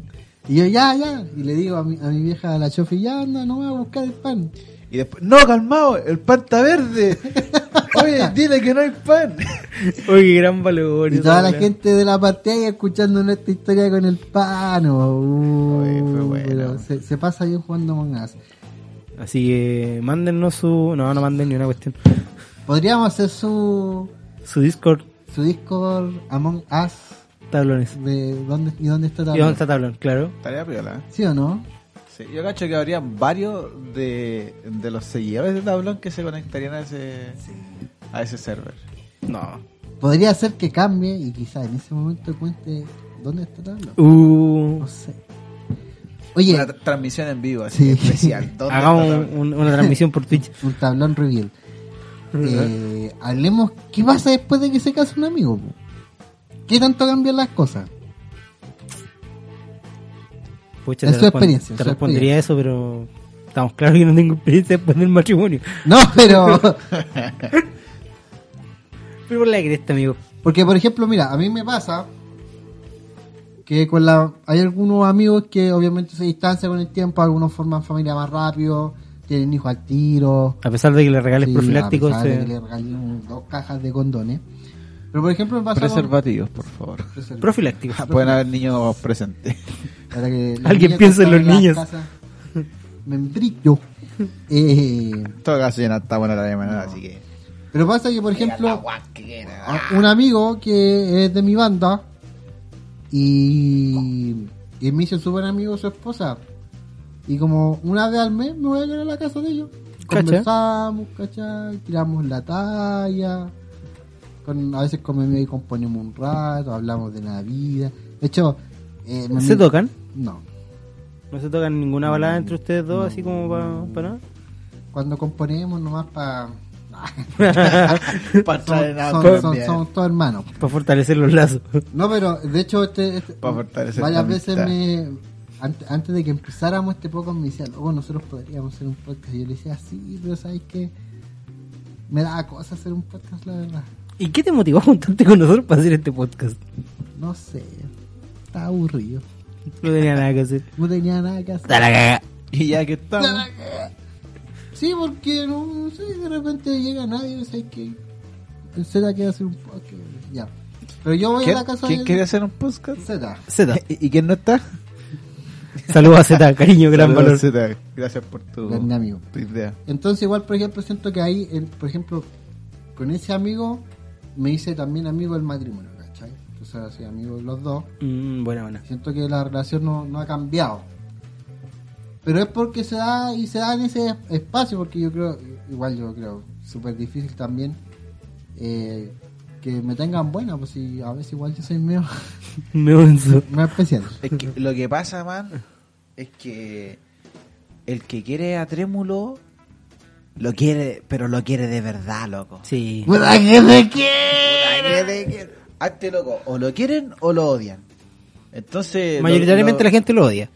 Y yo, ya, ya. Y le digo a mi, a mi vieja, a la chofi, ya anda, no voy a buscar el pan. Y después, no, calmado, el pan está verde. Oye, dile que no hay pan. Uy, qué gran valor. Y toda la gente de la partida escuchando nuestra historia con el pan. uh, Oye, fue bueno. pero se, se pasa bien jugando Among Us. Así que mándennos su. No, no manden ni una cuestión. Podríamos hacer su, Su Discord, su Discord Among Us. Tablones. De dónde, ¿Y dónde está ¿Y también? dónde está tablón? Claro. Estaría piola. ¿Sí o no? Sí, yo cacho que habría varios de, de los seguidores de Tablón que se conectarían a ese, a ese server. No. Podría ser que cambie y quizás en ese momento cuente dónde está Tablón. Uh, No sé. Oye, Una tra- transmisión en vivo, así Sí. especial. ¿Dónde hagamos Tablón? un- una transmisión por Twitch. un tablón reveal. Eh, hablemos, ¿qué pasa después de que se casa un amigo? po? ¿Qué tanto cambian las cosas? Pucha, Es su experiencia, Te su respondería eso, pero estamos claros que no tengo experiencia después del matrimonio. No, pero... Pero por la cresta, amigo. Porque, por ejemplo, mira, a mí me pasa que con la hay algunos amigos que obviamente se distancian con el tiempo, algunos forman familia más rápido, tienen hijos al tiro. A pesar de que le regales sí, profilácticos. a pesar de que le regalé un- dos cajas de condones. Pero, por ejemplo, Preservativos, por favor. Preservativos. profilácticos. Ah, Pueden haber niños presentes. Para que los Alguien niños piensa en los las niños. casas, Membrillo. Eh, En todo caso, ya no está buena la llamada, así que. pero pasa que, por ejemplo, a- un amigo que es de mi banda y, y me hizo súper amigo su esposa. Y como una vez al mes me voy a quedar a la casa de ellos. Cacha. Conversamos, ¿cachai? Tiramos la talla. Con, a veces comemos y componemos un rato, hablamos de la vida. De hecho, eh, ¿Se tocan? No. ¿No se tocan ninguna balada entre ustedes dos, así como para nada? Cuando componemos nomás para... Para traer nada Son, con somos todos hermanos. Para fortalecer los lazos. No, pero de hecho, este, este- fortalecer varias veces me. Antes, antes de que empezáramos este podcast, me decían, oh, nosotros podríamos hacer un podcast. Y yo le decía, sí, pero sabes que me da cosa hacer un podcast, la verdad. ¿Y qué te motivó a juntarte con nosotros para hacer este podcast? No sé, estaba aburrido. No tenía nada que hacer. No tenía nada que hacer. La caga. Y ya que estamos. Sí, porque no, no sé, de repente llega nadie, ¿sabes que El Z quiere hacer un podcast. Ya. Pero yo voy a ¿Quién, la casa quién de quiere hacer un podcast? Z. Z. ¿Y, y quién no está? Saludos a Z, cariño, gran Saludos, valor. Zeta. Gracias por tu, Grande amigo. tu idea. Entonces igual, por ejemplo, siento que ahí, el- por ejemplo, con ese amigo me hice también amigo del matrimonio, ¿cachai? Entonces así amigo de los dos. Mm, buena, buena. Siento que la relación no, no ha cambiado. Pero es porque se da y se da en ese espacio, porque yo creo, igual yo creo, súper difícil también eh, que me tengan buena, pues si a veces igual yo soy medio, Me medio especial. Es que lo que pasa, man, es que el que quiere a Trémulo lo quiere, pero lo quiere de verdad, loco. Sí. ¡Puta que te quiere. Hazte loco, o lo quieren o lo odian. Entonces. Mayoritariamente lo- la gente lo odia.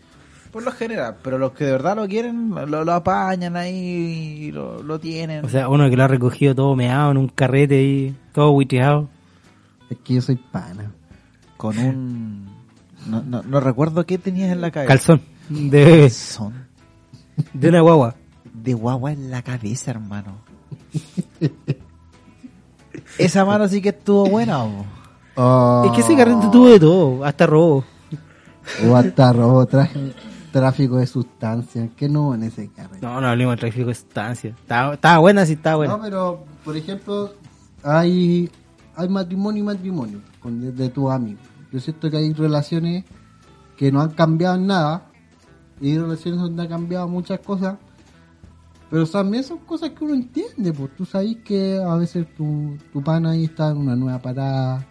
Por lo general, pero los que de verdad lo quieren, lo, lo apañan ahí y lo, lo tienen. O sea, uno que lo ha recogido todo meado en un carrete ahí, todo huiteado. Es que yo soy pana. con un... No, no, no recuerdo qué tenías en la cabeza. Calzón. De. Calzón. De una guagua. De guagua en la cabeza, hermano. Esa mano sí que estuvo buena, o. Oh, Es que ese carrete tuvo de todo, hasta robo. O hasta robo, traje- tráfico de sustancias. ¿Qué no en ese carrete? No, no hablemos de tráfico de estancia. Estaba, estaba buena, sí estaba buena. No, pero, por ejemplo, hay, hay matrimonio y matrimonio con, de, de tus amigos. Yo siento que hay relaciones que no han cambiado en nada. Y hay relaciones donde han cambiado muchas cosas. Pero también son cosas que uno entiende. Pues tú sabes que a veces tu, tu pana ahí está en una nueva parada.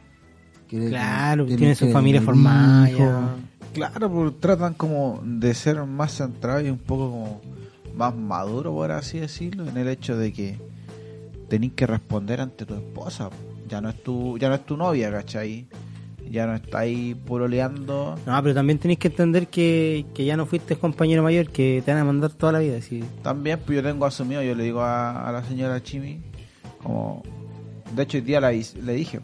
que- Claro, que tiene su que familia formada. ya. Claro, porque tratan como de ser más centrados y un poco como más maduro, por así decirlo, en el hecho de que tenés que responder ante tu esposa. Ya no es tu, ya no es tu novia, ¿cachai? Ya no está ahí puroleando. No, pero también tenéis que entender que, que ya no fuiste compañero mayor, que te van a mandar toda la vida. Sí. También, pues yo tengo asumido, yo le digo a, a la señora Chimi, como, de hecho hoy día la, le dije,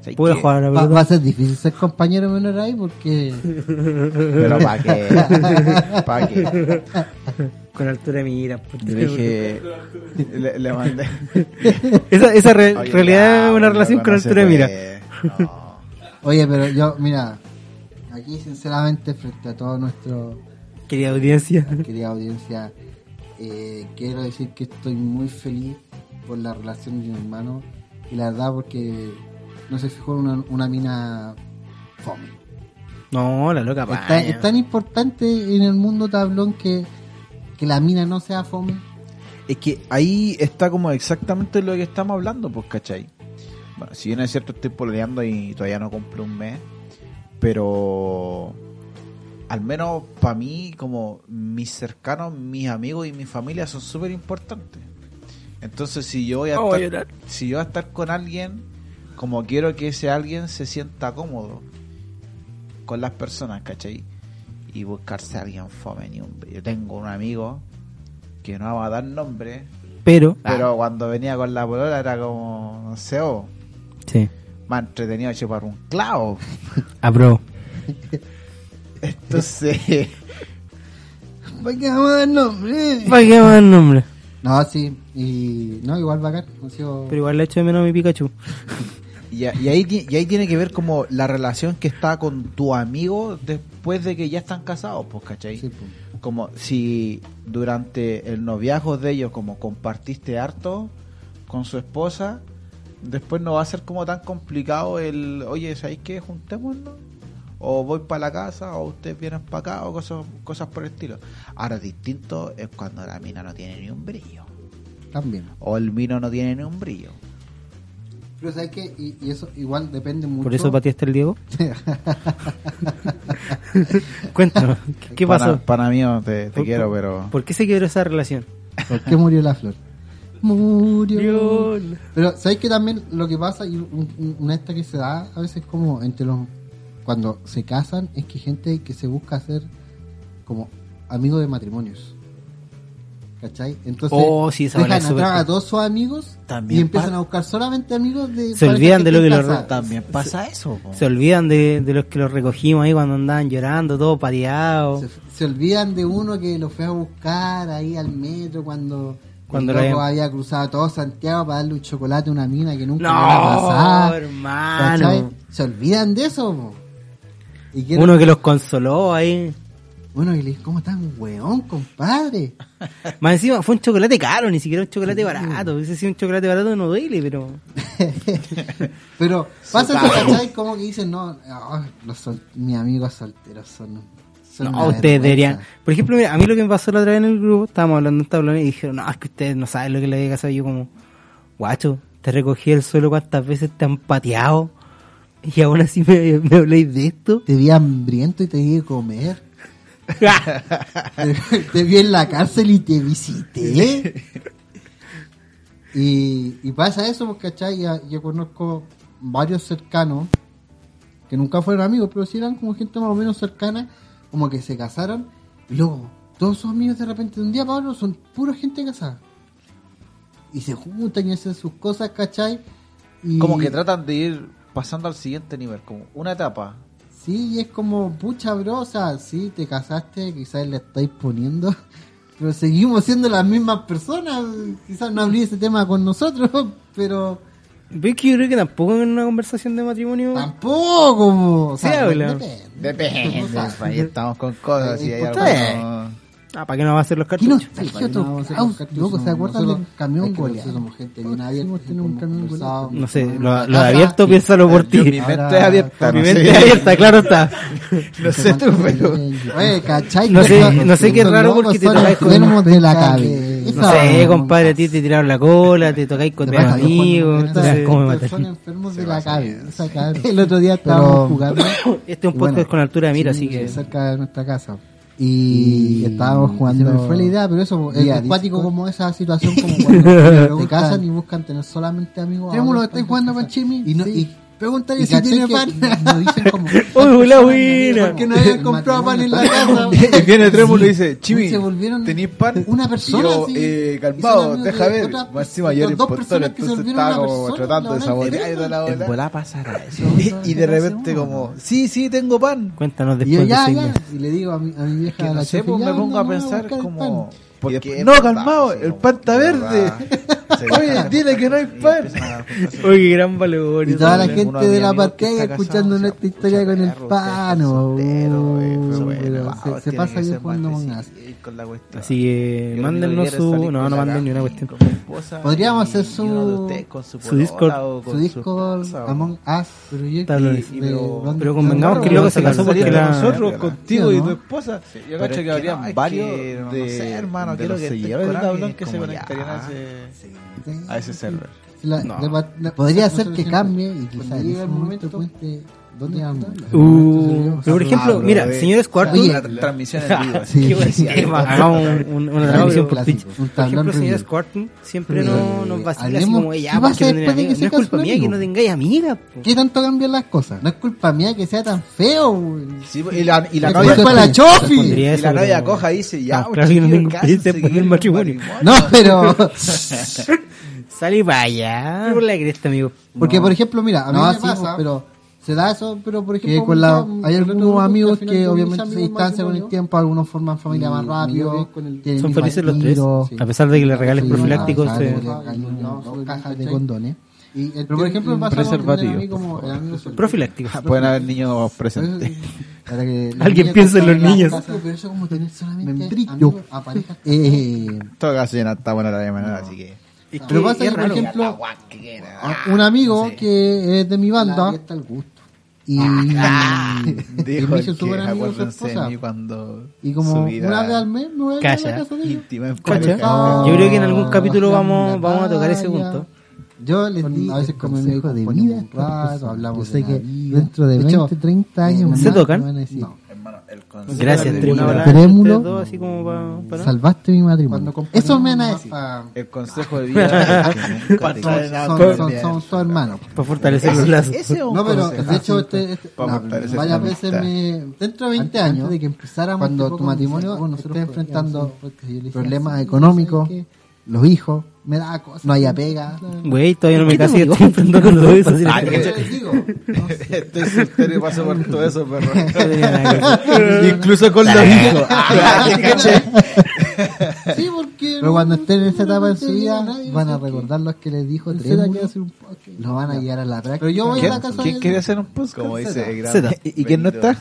¿sabes Pude qué? jugar a la Va, va a ser difícil ser compañero menor ahí porque Pero ¿para qué? ¿Para qué? Con altura de mira. pues. Le dije, le, le mandé. esa esa re- Oye, realidad es una relación con altura de mira. No. Oye, pero yo, mira, aquí sinceramente frente a todo nuestro Querida audiencia. querida audiencia, eh, quiero decir que estoy muy feliz por la relación de mi hermano y la verdad porque no se fijó en una, una mina fome. No, la loca Es tan, es tan importante en el mundo tablón que, que la mina no sea fome. Es que ahí está como exactamente lo que estamos hablando, pues, ¿cachai? Bueno, si bien es cierto, estoy pololeando y todavía no cumple un mes, pero al menos para mí, como mis cercanos, mis amigos y mi familia son súper importantes. Entonces, si yo voy a Oh, voy a estar, si yo voy a estar con alguien, como quiero que ese alguien se sienta cómodo con las personas, ¿cachai? Y buscarse a alguien fome ni un... Yo tengo un amigo que no va a dar nombre, Pero, pero cuando venía con la polola era como, no sé, oh, sí, más entretenido chupar un clavo. aprobó. Entonces, ¿Para qué vamos a dar nombre? ¿Para qué más nombre? No, sí, y no, igual bacán. Ha sido... Pero igual le echo de menos a mi Pikachu. y, a- y ahí, y ahí tiene que ver como la relación que está con tu amigo después de que ya están casados, pues, ¿cachai? Sí, pues. Como si durante el noviazgo de ellos, como compartiste harto con su esposa, después no va a ser como tan complicado el, oye, ¿sabéis qué? Juntémonos. O voy para la casa, o ustedes vienen para acá, o cosas, cosas por el estilo. Ahora, distinto es cuando la mina no tiene ni un brillo. También. O el vino no tiene ni un brillo. Pero sabes que, y, y eso igual depende mucho. Por eso pateaste el Diego. Cuéntanos, ¿qué, qué pasó? Pana mío, te, te quiero, pero... ¿Por qué se quebró esa relación? ¿Por qué murió la flor? Murió. Pero sabes que también lo que pasa y un- un- una esta que se da a veces como entre los cuando se casan es que gente que se busca hacer como amigos de matrimonios. ¿Cachai? Entonces Oh, sí, esa dejan atrás a todos sus amigos También y empiezan a buscar solamente amigos de Se olvidan de lo que los-. También pasa eso. po. Se olvidan de, de los que los recogimos ahí cuando andaban llorando, todo pateado. Se, se olvidan de uno que lo fue a buscar ahí al metro cuando, Cuando el lo loco habían- había cruzado todo Santiago para darle un chocolate a una mina que nunca No, le iba a pasar. hermano. ¿Cachai? Se olvidan de eso. po. Y Uno que los consoló ahí. Bueno, y le dije, ¿cómo están, weón, compadre? Más encima fue un chocolate caro, ni siquiera un chocolate barato. Hubiese sido un chocolate barato no duele, pero. Pero pasa eso, ¿cachai? Como que dicen, no, ah, los sol- mis amigos solteros son... son No, ustedes deberían. Por ejemplo, mira, a mí lo que me pasó la otra vez en el grupo, estábamos hablando en tablón y dijeron, no, es que ustedes no saben lo que le había pasado. Y yo, como, guacho, te recogí el suelo cuántas veces te han pateado. Y aún así me, me habláis de esto. Te vi hambriento y te di de comer. te, vi en la cárcel y te visité. Y, y pasa eso, pues, ¿cachai? Ya- Yo conozco varios cercanos que nunca fueron amigos, pero sí eran como gente más o menos cercana, como que se casaron Y luego, todos sus amigos de repente de un día para otro son pura gente casada. Y se juntan y hacen sus cosas, ¿cachai? Y, Como que tratan de ir pasando al siguiente nivel, como una etapa. Sí, y es como, pucha, bro, o sea, sí, te casaste, quizás le estáis poniendo, pero seguimos siendo las mismas personas. Quizás no abrí ese tema con nosotros, pero ¿Ves que yo creo que tampoco en una conversación de matrimonio? tampoco. po. O Sí, sea, habla. depende. Depende, O sea, ahí estamos con cosas y hay Ah, ¿para qué no va a hacer los cartuchos? está, otro caos, loco, ¿se acuerdan del camión Goliath? somos gente bien abierta, un camión Goliath. No sé, lo, lo de abierto, piénsalo por ti. Mi mente es abierta. Mi mente es abierta, claro está. No sé tú, pero... Oye, ¿cachai? No sé- no sé qué raro porque te tocáis con de la cabeza. No sé, compadre, a ti te tiraron la cola, te tocáis con Te tus amigos, entonces, enfermos de la cabeza, cabrón. El otro día estábamos Pero- jugando Este es un podcast Bueno, con altura de mira, sí, así que... cerca de nuestra casa. Y, estábamos jugando- Se me fue la idea, pero eso es acuático como esa situación como cuando se casan y buscan tener solamente amigos. Trémulo, ¿estáis jugando con Chimi? Y, no, Sí. y Pregúntale y si tiene pan. Nos dicen como. ¡Oh, la buena! ¿Por qué no habían comprado pan en la casa? Y viene Trémulo y dice, volvieron ¿tenís pan? una persona, Y eh, calmado, deja de ver. encima yo era dos impostor, entonces estaba como tratando de sabotear y toda la bola. volá pasará eso. Y, de repente como, sí, sí, tengo pan. Cuéntanos después. Y le digo a mi, a mi vieja, Que no sé, pues me pongo a pensar como... Porque, no, calmado, el sí, pan está de verde. Oye, dile que no hay pan. Oye, qué gran valor. Y toda la gente de la está escuchando se historia con el perro, que pan. está soltero, güey, fue pero bueno. se- pasa que bien jugando difícil con la cuestión. Así que Yo mándennos su... No, no manden ni una cuestión. esposa Podríamos y- hacer y su- con su, su Discord. o con Su Discord, esposa, o- Among Us, pero yo de- pero- ¿dónde- pero convengamos que luego se casó porque la- nosotros, contigo y tu esposa. Yo cacho que habrían varios no de, sé, hermano, quiero los que estés tablón que se conectarían a ese, a ese server. La- No. la- la- Podría ser que cambie y quizás en llegue ese el momento momento cuente dónde anda. Uh, pero por ejemplo, mira, señores cuartos... Oye, transmisión en vivo. Sí, una transmisión por Twitch. Por ejemplo, señores review. Squarton siempre Sí. no, nos vacila así como ya, ¿qué ¿por pasa qué no después de tenés que amigas? se No es culpa mía que no tengáis amigas. ¿Qué tanto cambian las cosas? No es culpa mía que sea tan feo. Sí, y la, y la Es novia, de la Chofi. Y la novia coja y dice, ya, Ah, pues, claro que no tengo experiencia por el matrimonio. No, pero... Salí para allá. Por la cresta, amigo. Porque, por ejemplo, mira, a mí No, me sí, pasa, pues, pero se da eso, pero por ejemplo, con la- hay algunos amigos que obviamente amigos se distancian con el tiempo, algunos forman familia más rápido, el- Son felices los tres. estilo, A pesar de que le regales sí, profilácticos. ah, se- cajas de condones. Y, pero por ejemplo, Preservativo, el amigo soltero. Profilácticos. Pueden haber niños presentes. Para que los Alguien piensa en los niños. la casa, Pero eso como tener solamente Membrillo. amigos a parejas. Eh, En todo caso, ya no está buena la manera, así que... Pero pasa que, por ejemplo, un amigo que es de mi banda. Y, Dijo y me hizo súper que amigo su esposa. cuando Y como una vez al mes me voy a Calla. la casa de. Yo creo que en algún capítulo vamos, vamos a tocar ese punto. Yo les di a veces con mi hijo de vida, rato, hablamos yo de sé que dentro de hecho, 20, 30 años ¿Se más tocan? me el Gracias, Trémulo. Ustedes dos, así como pa- para... salvaste mi matrimonio. Eso me van a decir. El consejo de vida es que Son, son, son, son, son hermanos. Para fortalecer los lazos. No, pero de hecho, este, este- no, varias veces me. Dentro de 20 Antes años, de que empezáramos cuando este tu matrimonio nosotros esté enfrentando problemas económicos, ¿sabes los hijos, me da cosas. No haya pega. Güey, todavía no me ¿Qué te casé estoy enfrentando todo eso. Ah, que- les digo, Estoy soltero y paso por todo eso, perro. Incluso con los hijos. Sí, porque. Pero cuando estén en esa etapa en no su te vida, van a qué. recordar los que les dijo Tercera Trémulo, quiere hacer un podcast. lo van a llevar a la práctica. Pero yo voy a ¿Quién, la casa quién de- quiere hacer un podcast? Como dice el gran Zeta. ¿Y, y quién no está?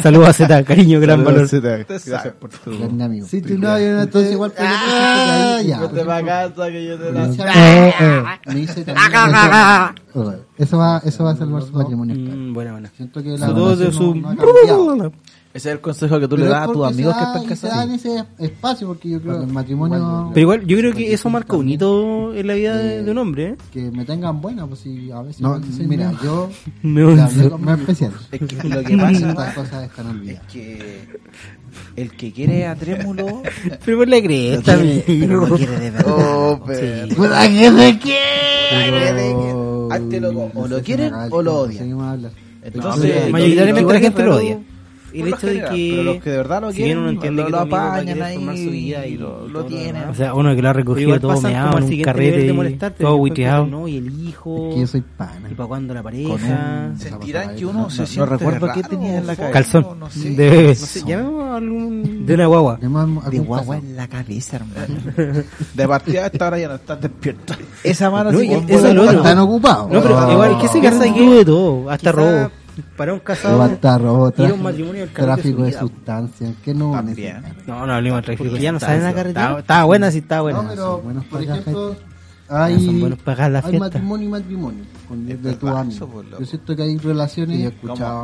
Saludos a Z, cariño, gran valor. Gracias por tu... Grande amigo. Si tu novio no Entonces te- igual pero Ah, yo ya. Vete pa' casa que yo te la... Eh, eh, Me dice también. Eso va, eso va a salvar su matrimonio. Mm, buena, buena. Siento que la todo de su... Ese es el consejo que tú Pero le es das a tus amigos se que da- están da en casados. ese espacio porque yo creo que el matrimonio Pero igual, yo creo que eso marca un hito en la vida de, de un hombre, ¿eh? que me tengan buena pues si a veces No, mira, yo Me hablé con más especial Es que lo que pasa estas cosas están es olvidadas que el que quiere a Trémulo... Pero por la cresta, amigo. Oh, pero... Sí. Que se quiere Hazte loco, o lo quieren o lo odian. Entonces, Mayoritariamente la gente lo odia. Y el hecho general, de que. Pero los que de verdad lo quieren, si uno entiende lo, que lo apañan ahí. Y lo, lo tienen. O sea, uno que lo ha recogido todo meado en un carrete. Y todo huiteado. No, y el hijo. Es que yo soy pana. ¿Y para cuándo la pareja? Sentirán que uno se siente. No recuerdo qué tenía en la cabeza. Calzón. No sé. De Llamemos. De una guagua. De guagua en la cabeza, hermano. De partida hasta ahora ya no estás despierto. Esa mano sí. Están ocupados. No, pero ah. igual, ¿qué se casa de todo? Hasta robo para un casado Matarro, tráfico, ir a un matrimonio el tráfico de, de sustancias que no También. no no hablemos de tráfico ya no saben la carretera. Estaba buena sí estaba buena. no pero por ejemplo hay, buenos matrimonio y matrimonio con, de, de tu amigo. Yo siento que hay relaciones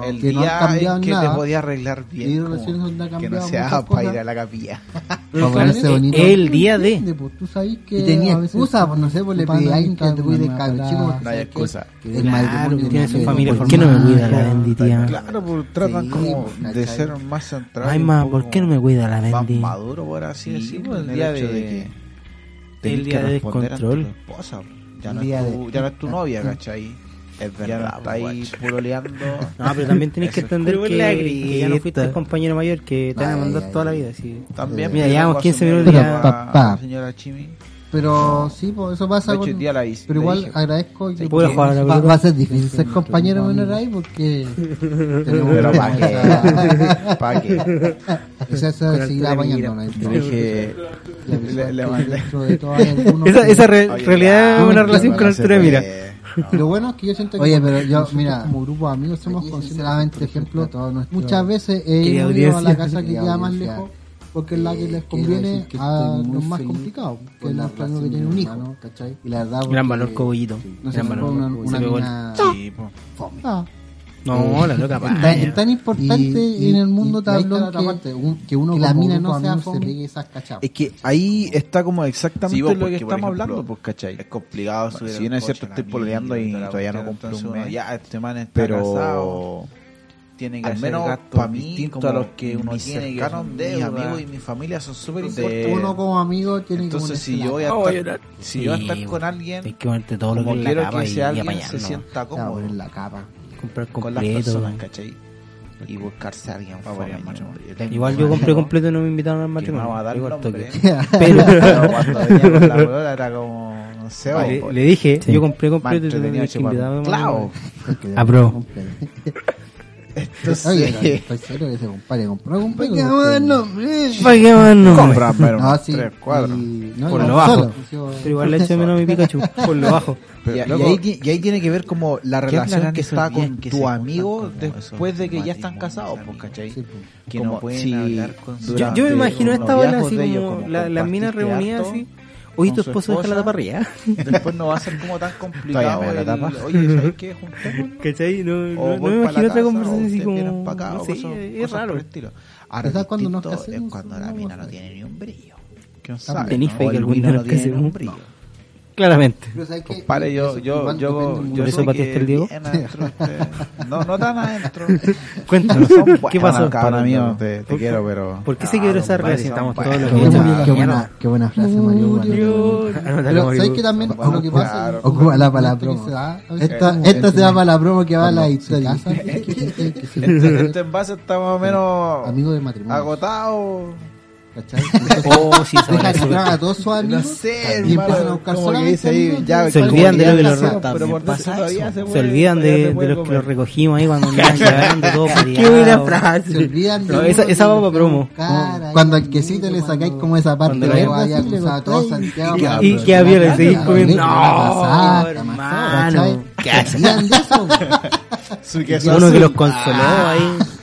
el que día no han cambiado que te podía arreglar bien. Relaciones que no sea para ir a la capilla. El día de. Pues, tenía excusa, pues, no sé, pues, que no hay excusa. El matrimonio me cuida la Claro, pues tratan como de ser más central. Ay, ma, ¿por qué no me cuida la Bendy? Más maduro, por así decirlo. El de que tenés el día que de responder ante tu esposa. Ya no, es tu, ah, de... Ah. ya no es tu novia, ¿cachai? Es verdad, ya no está ahí puroleando. No, pero también tenés que entender que, que, ya no fuiste el compañero mayor que te van a mandar ay, toda la vida. Sí. También, mira, llevamos 15 minutos ya. Papá. Señora Chimi. Pero sí, pues, eso pasa. Hecho, con... la hice, pero igual dije. agradezco. Que puedo jugar a va, va, a ser difícil ser compañero menor ahí porque. pero para qué. Para qué. Quizás se seguirá bañando. Dije, Esa, realidad es una relación con Altura Mira. Lo bueno es que yo siento que mira, como grupo de amigos somos considerablemente ejemplo. Muchas veces he ido a la casa que queda más lejos porque es la que les conviene a los más complicados, que es los que tienen un hijo. ¿no? Y la verdad, gran valor cobollito. No sé. Una, una, una, no, eh, la loca es tan, es tan importante y, en el mundo tablón que, parte, un, que, uno que la mina no sea se pegue esas cachadas. Es que ahí está como exactamente sí, vos, lo que estamos ejemplo, hablando, pues, ¿cachai? Es complicado subir Si bien es cierto, estoy pololeando y todavía no compré un mes. Ya, este man está pero... casado. Que al menos para mí distinto como a los que uno tiene que son deuda. mis amigos y mi familia son súper importantes uno como amigo tiene entonces que si yo voy a estar si yo voy a estar con alguien hay que todo lo que quiero que ese alguien se sienta cómodo en la capa comprar completo. Con las personas, ¿cachai? y buscarse a alguien para fome, yo, Igual yo compré completo y no me invitaron al matrimonio. No a dar Igual nombre, ¿eh? Pero, pero cuando venía con la bolota era como. No sé, ah, le, le, dije, sí. yo compré completo Mancho y no me invitaron. Claro. Aprobó. Entonces... Oye, estoy eh, seguro que se compare, compró un ¿Para qué más nombre? ¿Para? Compra, pero no, sí, tres, cuatro. Y... No, por no, lo bajo. Solo. Pero igual le echo menos a mi Pikachu, por lo bajo. Pero, y, loco, y, ahí, y, ahí, tiene que ver como la relación que está con que tu amigo después de que ya están casados, pues, ¿cachai? Sí, pues. Que como, no pueden sí. hablar con su Yo, yo me imagino esta buena así como, las minas reunidas así Oye, tu esposo deja la taparría. Después no va a ser como tan complicado. La tapa. Oye, ¿sabes qué? Juntémonos. ¿Cachai? No, me imagino otra conversación así como. Para acá, no sé, cosas, es raro. Por el estilo. Ahora, cuando nos casemos. Es cuando la mina no tiene ni un brillo. ¿Quién sabe? Tenéis fe que el no tiene ni un brillo. Claramente. Pero Compare, pues yo, yo, yo, yo, ¿Por eso pateaste el Diego? Eh, no, no tan adentro. Cuéntanos, ¿qué pasó? Cabrón, mío, te, quiero, pero... ¿Por qué se quebró esa relación? Estamos pues, todos Qué buena, qué buena frase, Mario. Ah, pero sabes que también lo que pasa... Ocupa la palabra. Esta, esta se va para la promo que va a la historia. Este, este envase está más o menos... Amigo del matrimonio. Agotado Oh, y empiezan a buscar se olvidan de los que los raptamos se olvidan de, de los que recogimos ahí cuando todo qué se olvidan de esa, esa promo. cuando al quesito le sacáis como esa parte verde Santiago y que había le seguís comiendo. no hermano. hacían de eso? uno que los consoló ahí. Ah.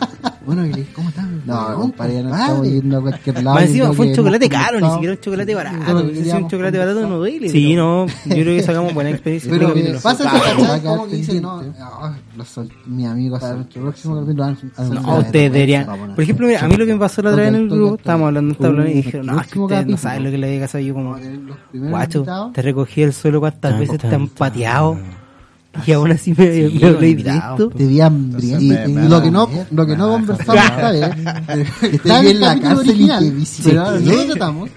Bueno, y le dije, ¿cómo estás? No, compadre, no estamos yendo a cualquier lado. Más encima fue un chocolate caro, ni siquiera un chocolate barato. Si es un chocolate barato no duele. Sí, no, yo creo que sacamos buena experiencia. Pero pasa que como que dice, no, ah, mis amigos, el próximo capítulo ah, No, ustedes deberían. Por ejemplo, mira, a mí lo que me pasó la otra vez en el grupo, estábamos hablando en tablón y dijeron, no, es que ustedes no saben lo que le había pasado yo como, guacho, te recogí el suelo cuántas veces te han pateado y aún así me, Sí, me habléis de esto. Te vi hambriento. Y, y me lo que no, lo que no conversamos esta vez, que está en la cárcel y que visité. Pero ahora no lo tratamos.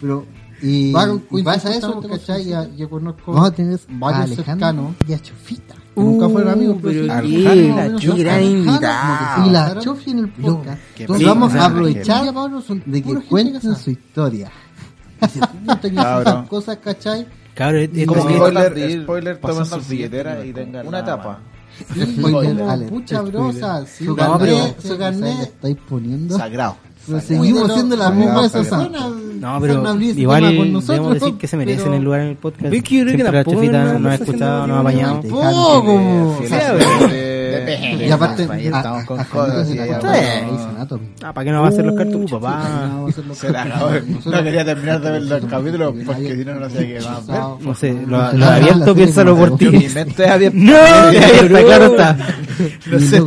Pero Y, va, y y pasa eso, ¿cachai? Ya, ya conozco Vamos a tener varios a cercanos. Y a Chofita. que nunca fueron amigos, pero sí, qué, algo la gran cercano, invitado. Y la Chofi en el podcast. Entonces vamos a aprovechar de que cuenten su historia. Si tú Cabrón. esas cosas, ¿cachai? Esto Como es- spoiler, ir spoiler, pasando su billetera y tengan una Como alert. pucha brosa, sí. Su No, carnet, pero- su carnet estáis poniendo. Sagrado. Pero seguimos siendo las mismas personas. No, pero igual debemos decir que se merecen pero- el lugar en el podcast. Pero es que yo creo que la tampoco una no ha escuchado, no ha matrimonio. apañado. Fielmente- Y aparte, Ahí a- estamos con a cosas Juanito se y le ahí acabó hablamos. la Grey's Anatomy. Ah, ¿para qué no va a hacer los cartuchos, No, papá? No quería terminar de ver los capítulos porque si no, no sé qué ver. No sé, lo, abierto, piénsalo por ti. Mi mente es abierta. No, claro está. No sé.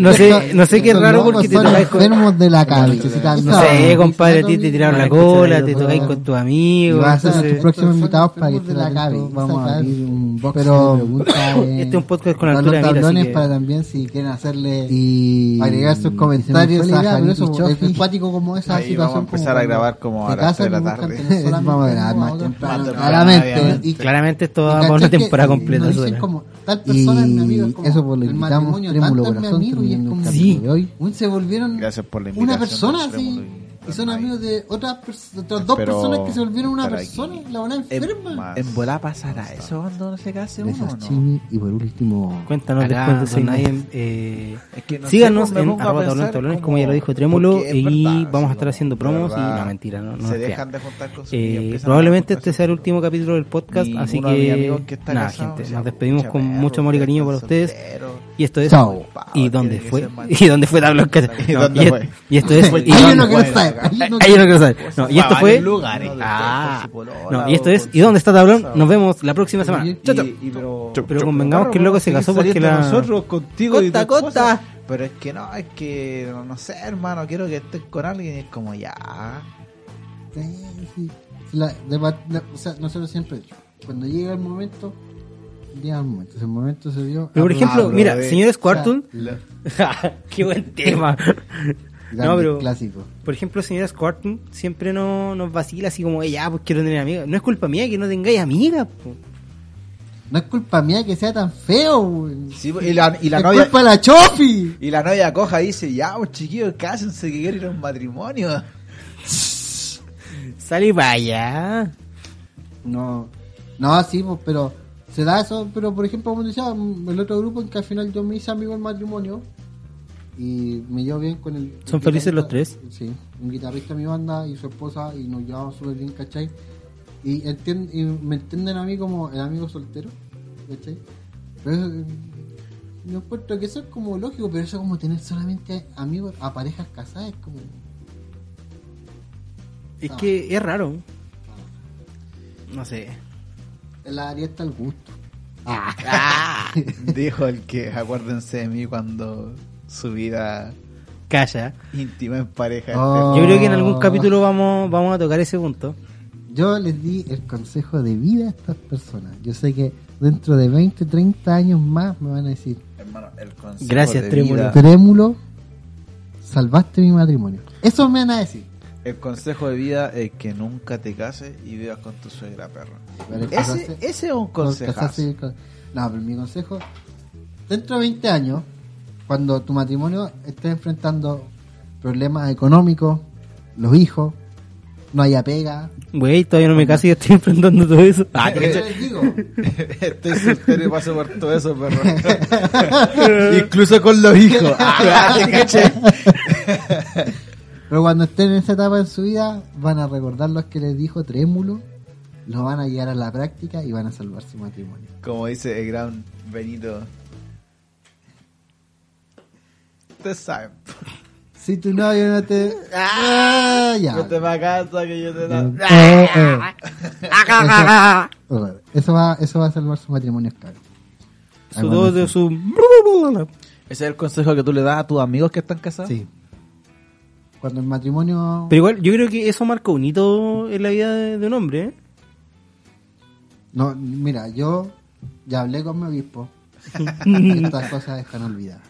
No sé- no sé qué raro porque te tocáis con- enfermos de la cabeza. No sé, compadre, a ti te tiraron la cola, te tocáis con tus amigos. vas a ser nuestros próximos invitados para que de la cabeza, Vamos a un box pero, de preguntas. en- Este es un podcast con altura de los mira, tablones que- para también si quieren hacerle y agregar sus comentarios idea, a eso, Chofi. es cuático como esa Ahí situación vamos a empezar a grabar como a las casan tres de la tarde. Vamos a grabar más temprano, claramente. Claramente. Y claramente esto va cachai una temporada completa. como, tal persona es mi amigo, es como, eso por lo invitamos, matrimonio Trémulo Corazón, amigo y es terminando como el Sí. hoy. se volvieron Gracias por la invitación. una persona así y son amigos de otras otras dos Pero personas que se volvieron una estar aquí persona la es enferma En volá pasará eso cuando no se case uno, Besos, ¿o ¿no? Chimi. Y por último, Cuéntanos Acá, después de don. Nadie, Eh, Es que no sé, síganos me en pongo a arroba pensar tablones, tablones, como como- ya lo dijo Trémulo, porque es y verdad, vamos a estar haciendo promos y verdad, no mentira, no, no se nos dejan de juntar con su Eh, probablemente este sea el último capítulo del podcast, así que, nada, gente, nos despedimos con mucho amor y cariño para ustedes. Y esto es Chao. ¿Y dónde que fue? ¿Y dónde fue Tablo? ¿Y dónde y, fue? y esto es Fue- y Ahí yo dónde- no quiero saber ahí yo no Ahí yo no quiero saber. No, y esto Guau, fue lugar, Ah, polola no, y esto es con ¿Y dónde está Tablón? Nos vemos la próxima semana. Chao, pero, Pero convengamos que el loco se casó porque la- nosotros contigo y Costa, tu esposa. costa. Pero es que no, es que no, sé, hermano, quiero que estés con alguien y es como ya. La- de- o sea, nosotros siempre cuando llega el momento llega el momento ese momento se dio Pero por Ah, ejemplo, bro, mira, señores Quartul, qué buen tema. No, pero clásico por ejemplo, señora Squarton siempre no, nos vacila así como, "Eh, ya, pues quiero tener amigas. No es culpa mía que no tengáis amigas. po. no es culpa mía que sea tan feo. Sí, y la, y la es novia. culpa de la chofi Y la novia coja y dice, ya, pues chiquillos, cásense que quieren ir a un matrimonio. Sale para allá. no no sí pues pero se da eso pero por ejemplo como decía mm, el otro grupo en que al final yo me hice amigo del matrimonio y me llevo bien con el ¿Son el felices los tres? sí un guitarrista de mi banda y su esposa y nos llevamos súper bien ¿cachai? y, y me entienden a mí como el amigo soltero ¿cachai? pero eso, eh, yo encuentro que eso es como lógico pero eso como tener solamente amigos a parejas casadas es como Es que es raro. No sé. El área está al gusto Dijo el que, acuérdense de mí cuando su vida Calla. íntima en pareja. Oh. Yo creo que en algún capítulo vamos, vamos a tocar ese punto. Yo les di el consejo de vida a estas personas. Yo sé que dentro de 20, 30 años más me van a decir, Hermano, el consejo Gracias, de Trémulo. vida- Trémulo, salvaste mi matrimonio. Eso me van a decir. El consejo de vida es que nunca te cases y vivas con tu suegra perra. Pero Ese, es un con consejo. No, pero mi consejo, dentro de 20 años, cuando tu matrimonio esté enfrentando problemas económicos, los hijos, no haya pega. Güey, todavía no me caso y estoy enfrentando todo eso. Ah, te Yo cacho. les digo, Estoy soltero y paso por todo eso, perro. Incluso con los hijos. Ah, te caché. Pero cuando estén en esa etapa en su vida, van a recordar lo que les dijo Trémulo, lo van a llevar a la práctica y van a salvar su matrimonio. Como dice el gran Benito. Ustedes saben. Si tu novio no te... Ah, ya. No te me casa que yo te da. Eh, eh. Eso, eso va, eso va a salvar su matrimonio, caro. Su dos de su. Ese es el consejo que tú le das a tus amigos que están casados. Sí. Cuando el matrimonio... Pero igual, yo creo que eso marca un hito en la vida de, de un hombre, ¿eh? No, mira, yo ya hablé con mi obispo. y estas cosas están olvidadas.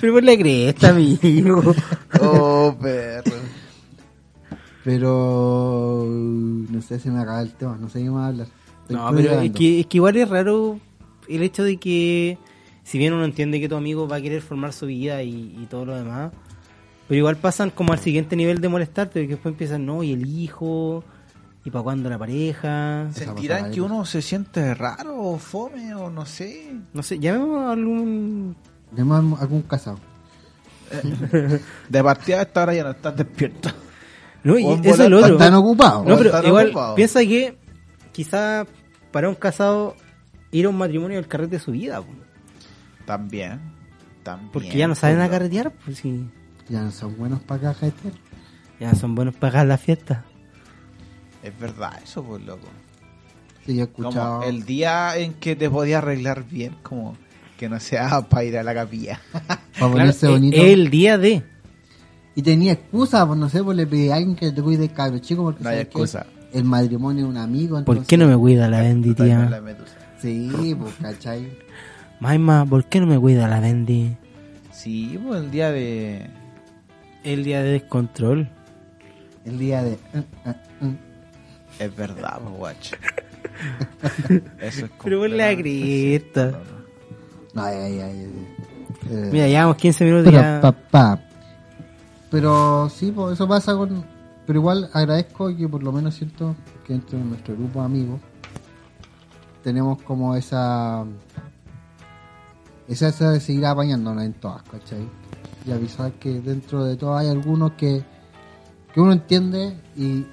Pero por la cresta, amigo. Oh, perro. Pero... No sé si me acaba el tema, no sé qué más hablar. Estoy No, pero es que, es que igual es raro el hecho de que, si bien uno entiende que tu amigo va a querer formar su vida y, y todo lo demás, pero igual pasan como al siguiente nivel de molestarte, que después empiezan, no, y el hijo, y para cuándo la pareja. ¿Sentirán que uno se siente raro o fome o no sé? No sé, llamemos a algún... Llamamos a algún casado. De partida a esta hora ya no estás despierto. No, y eso es lo otro. Están ocupados. No, pero igual piensa que quizá para un casado ir a un matrimonio es el carrete de su vida, po. También. También. porque ya no saben pues, a carretear, pues sí, Ya no son buenos para cajetear. ya son buenos para pagar la fiesta. Es verdad eso, pues loco. Sí, yo he escuchado. Como el día en que te podías arreglar bien, como que no sea para ir a la capilla. Para ponerse Claro, bonito. el día de... Y tenía excusa, pues no sé, pues le pedí a alguien que te cuide cabro chico porque No hay excusa. el matrimonio de un amigo. ¿Por entonces- qué no me cuida la Bendy, Tráeme la tía? medusa. Sí, pues, ¿cachai? Maima, ¿por qué no me cuida la Bendy? Sí, pues el día de... El día de descontrol. El día de. uh, uh, uh. Es verdad, pues guacho. Eso es Pero por la No, ay, ay, ay, eh, Mira, llevamos 15 minutos pero, ya. papá. Pero sí, pues eso pasa con. Pero igual agradezco que por lo menos siento que dentro de nuestro grupo de amigos tenemos como esa. Esa, esa de seguir apañándonos en todas, ¿cachai? Y avisar que dentro de todas hay algunos que, que uno entiende y,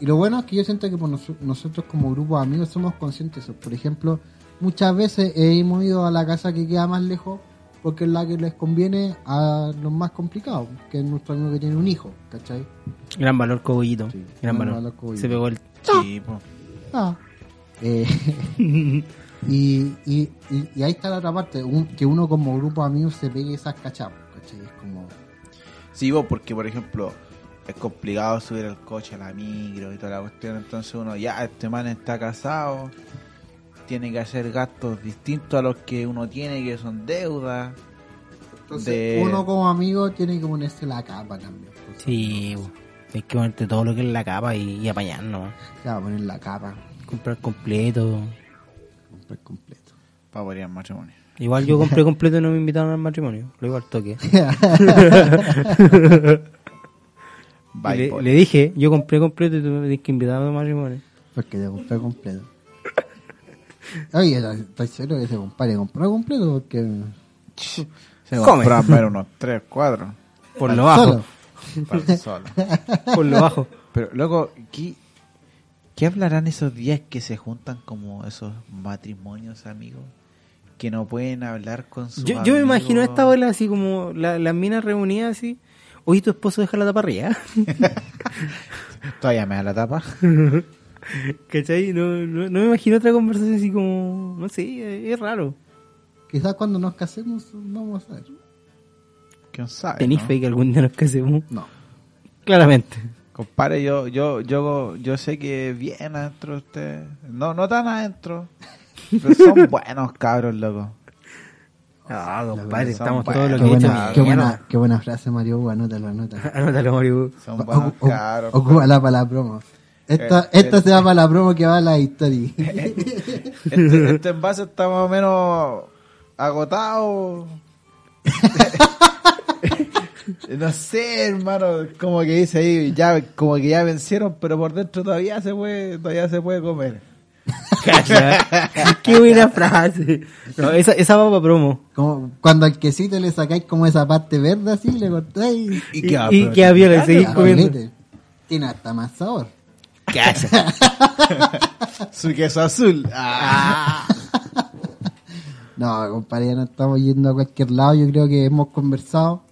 y lo bueno es que yo siento que por noso- nosotros como grupo de amigos somos conscientes de eso. Por ejemplo, muchas veces hemos ido a la casa que queda más lejos porque es la que les conviene a los más complicados, que es nuestro amigo que tiene un hijo, ¿cachai? Gran valor, cogollito. Sí, gran gran valor. valor. Se pegó el. Sí. Ah. Eh, y, y, y, y ahí está la otra parte, un- que uno como grupo de amigos se pegue esas cachapas, ¿cachai? Es como... Sí, vos, porque por ejemplo es complicado subir el coche a la micro y toda la cuestión, entonces uno ya, este man está casado, tiene que hacer gastos distintos a los que uno tiene, que son deudas. Entonces, De- uno como amigo tiene que ponerse la capa también. pues. Sí, hay que ponerte todo lo que es la capa y, y apañarnos. Se va a poner la capa, Comprar completo. Comprar completo. Para poner matrimonio. Igual yo compré completo y no me invitaron al matrimonio. Lo digo al toque. Bye, le, dije, yo compré completo y tú me tienes que invitar al matrimonio. Porque ya compré completo. Oye, estoy seguro que ese compadre compró completo porque... Se compran ver unos 3, 4 Por lo bajo. Solo. Por lo bajo. Pero luego, ¿qué, ¿qué hablarán esos días que se juntan como esos matrimonios, amigos? Que no pueden hablar con su Yo, yo me imagino a esta bola así como la- las minas reunidas así. Oye, tu esposo deja la tapa arriba. Todavía me da la tapa. ¿Cachai? No, no, no me imagino otra conversación así como. No sé, es raro. Quizás cuando nos casemos vamos a ver. ¿Quién sabe? ¿Tenís no? fe que algún día nos casemos? No. Claramente. Compadre, yo, yo, yo, yo sé que bien adentro de ustedes. No, no tan adentro. Pero son buenos cabros, loco. Ah, compadre, estamos son todo lo Qué que buena, qué, buena, qué buena frase, Mario Hugo, anótalo, anótalo. Anótalo, Mario. Son buenos cabros. Ocúpala para la promo. Esta, Eh, esta se va para la promo que va a la historia. Este, este envase está más o menos agotado. no sé, hermano, como que dice ahí, ya, como que ya vencieron, pero por dentro todavía se puede, todavía se puede comer. Qué buena frase. No, esa, esa va para promo. Como cuando al quesito le sacáis como esa parte verde así, le cortáis. Y, y que había que seguir Ah, comiendo. Tiene hasta más sabor. ¿Qué hace? Su queso azul. Ah. No, compadre, ya no estamos yendo a cualquier lado. Yo creo que hemos conversado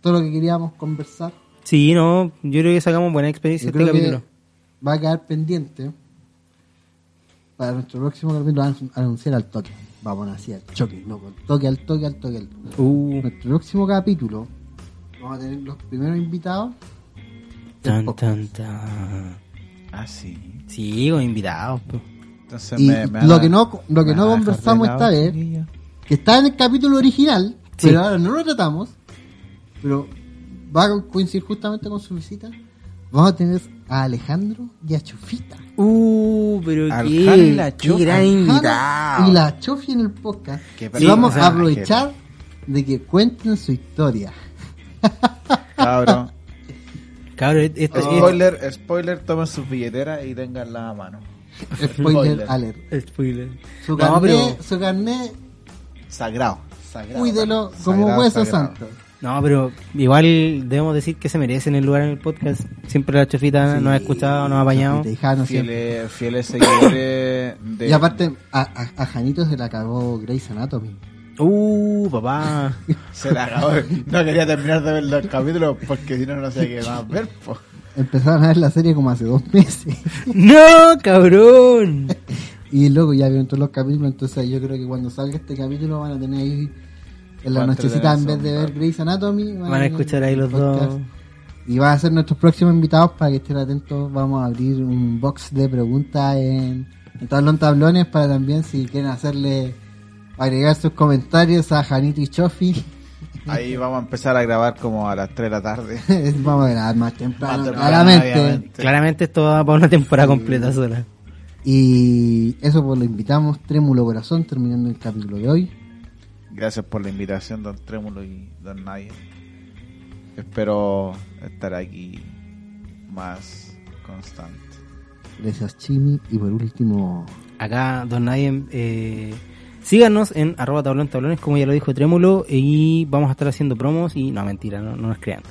todo lo que queríamos conversar. Sí, no, yo creo que sacamos buena experiencia Yo este creo que capítulo. va a quedar pendiente para nuestro próximo capítulo anunciar al toque. Vamos así al choque, no, con toque, al toque, al toque. Al toque. Uh, Nuestro próximo capítulo vamos a tener los primeros invitados. tan, tan, tan. Ah, sí. Sí, con invitados. pues. Entonces Y me- me van lo que no, lo que me no conversamos esta vez, que está en el capítulo original, Sí. pero ahora no lo tratamos, pero va a coincidir justamente con su visita. Vamos a tener a Alejandro y a Chufita. Uh, pero Al qué, y la qué gran invitado. Y la Chofi en el podcast. Qué y vamos a aprovechar de que cuenten su historia. Cabrón. Cabrón, esto es Spoiler, spoiler, tomen sus billeteras y tenganla a mano. Spoiler Spoiler. alert. spoiler. Su No, carnet, pero- su carnet, Sagrado. Sagrado. cuídelo como Sagrado, hueso sagrado. santo. No, pero igual debemos decir que se merecen el lugar en el podcast. Siempre la chofita nos ha escuchado, nos ha apañado. Fieles, fieles seguidores de... Y aparte, a, a, a Janito se le acabó Grey's Anatomy. Uh, papá. Se la acabó. No quería terminar de ver los capítulos porque si no, no sé qué más ver. po. Empezaron a ver la serie como hace dos meses. ¡No, cabrón! Y luego ya vieron todos los capítulos. Entonces yo creo que cuando salga este capítulo van a tener ahí en la Van a nochecita, en vez de ver Grey's Anatomy, Van a tener escuchar ahí los podcast. dos. Y van a ser nuestros próximos invitados para que estén atentos. Vamos a abrir un box de preguntas en, en tablón tablones para también si quieren hacerle agregar sus comentarios a Janito y Chofi. Ahí vamos a empezar a grabar como a las 3 de la tarde. Vamos a grabar más temprano, Más temprano, claramente. obviamente. Claramente esto va para una temporada completa sola. Y eso pues lo invitamos, Trémulo Corazón, terminando el capítulo de hoy. Gracias por la invitación, don Trémulo y don Naye. Espero estar aquí más constante. Gracias Chimi. Y por último, Acá, Don Nadie, eh, síganos en arroba tablón tablones, como ya lo dijo Trémulo, y vamos a estar haciendo promos y no, mentira, no, no nos crean.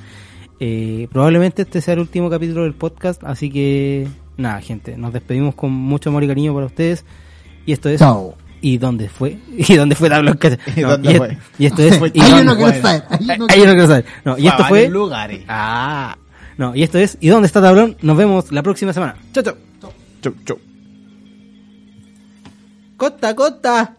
Eh, probablemente este sea el último capítulo del podcast, así que nada, gente, nos despedimos con mucho amor y cariño para ustedes. Y esto es... chao. ¿Y dónde fue? ¿Y dónde fue Tablón? ¿Y No, dónde y, fue? y esto es... y Hay dónde uno que no fue? sabe. Hay uno que- no sabe. No, y esto Fue lugares. Ah, no, y esto es... ¿Y dónde está Tablón? Nos vemos la próxima semana. Chau, chau. Chau, chau. Costa, costa.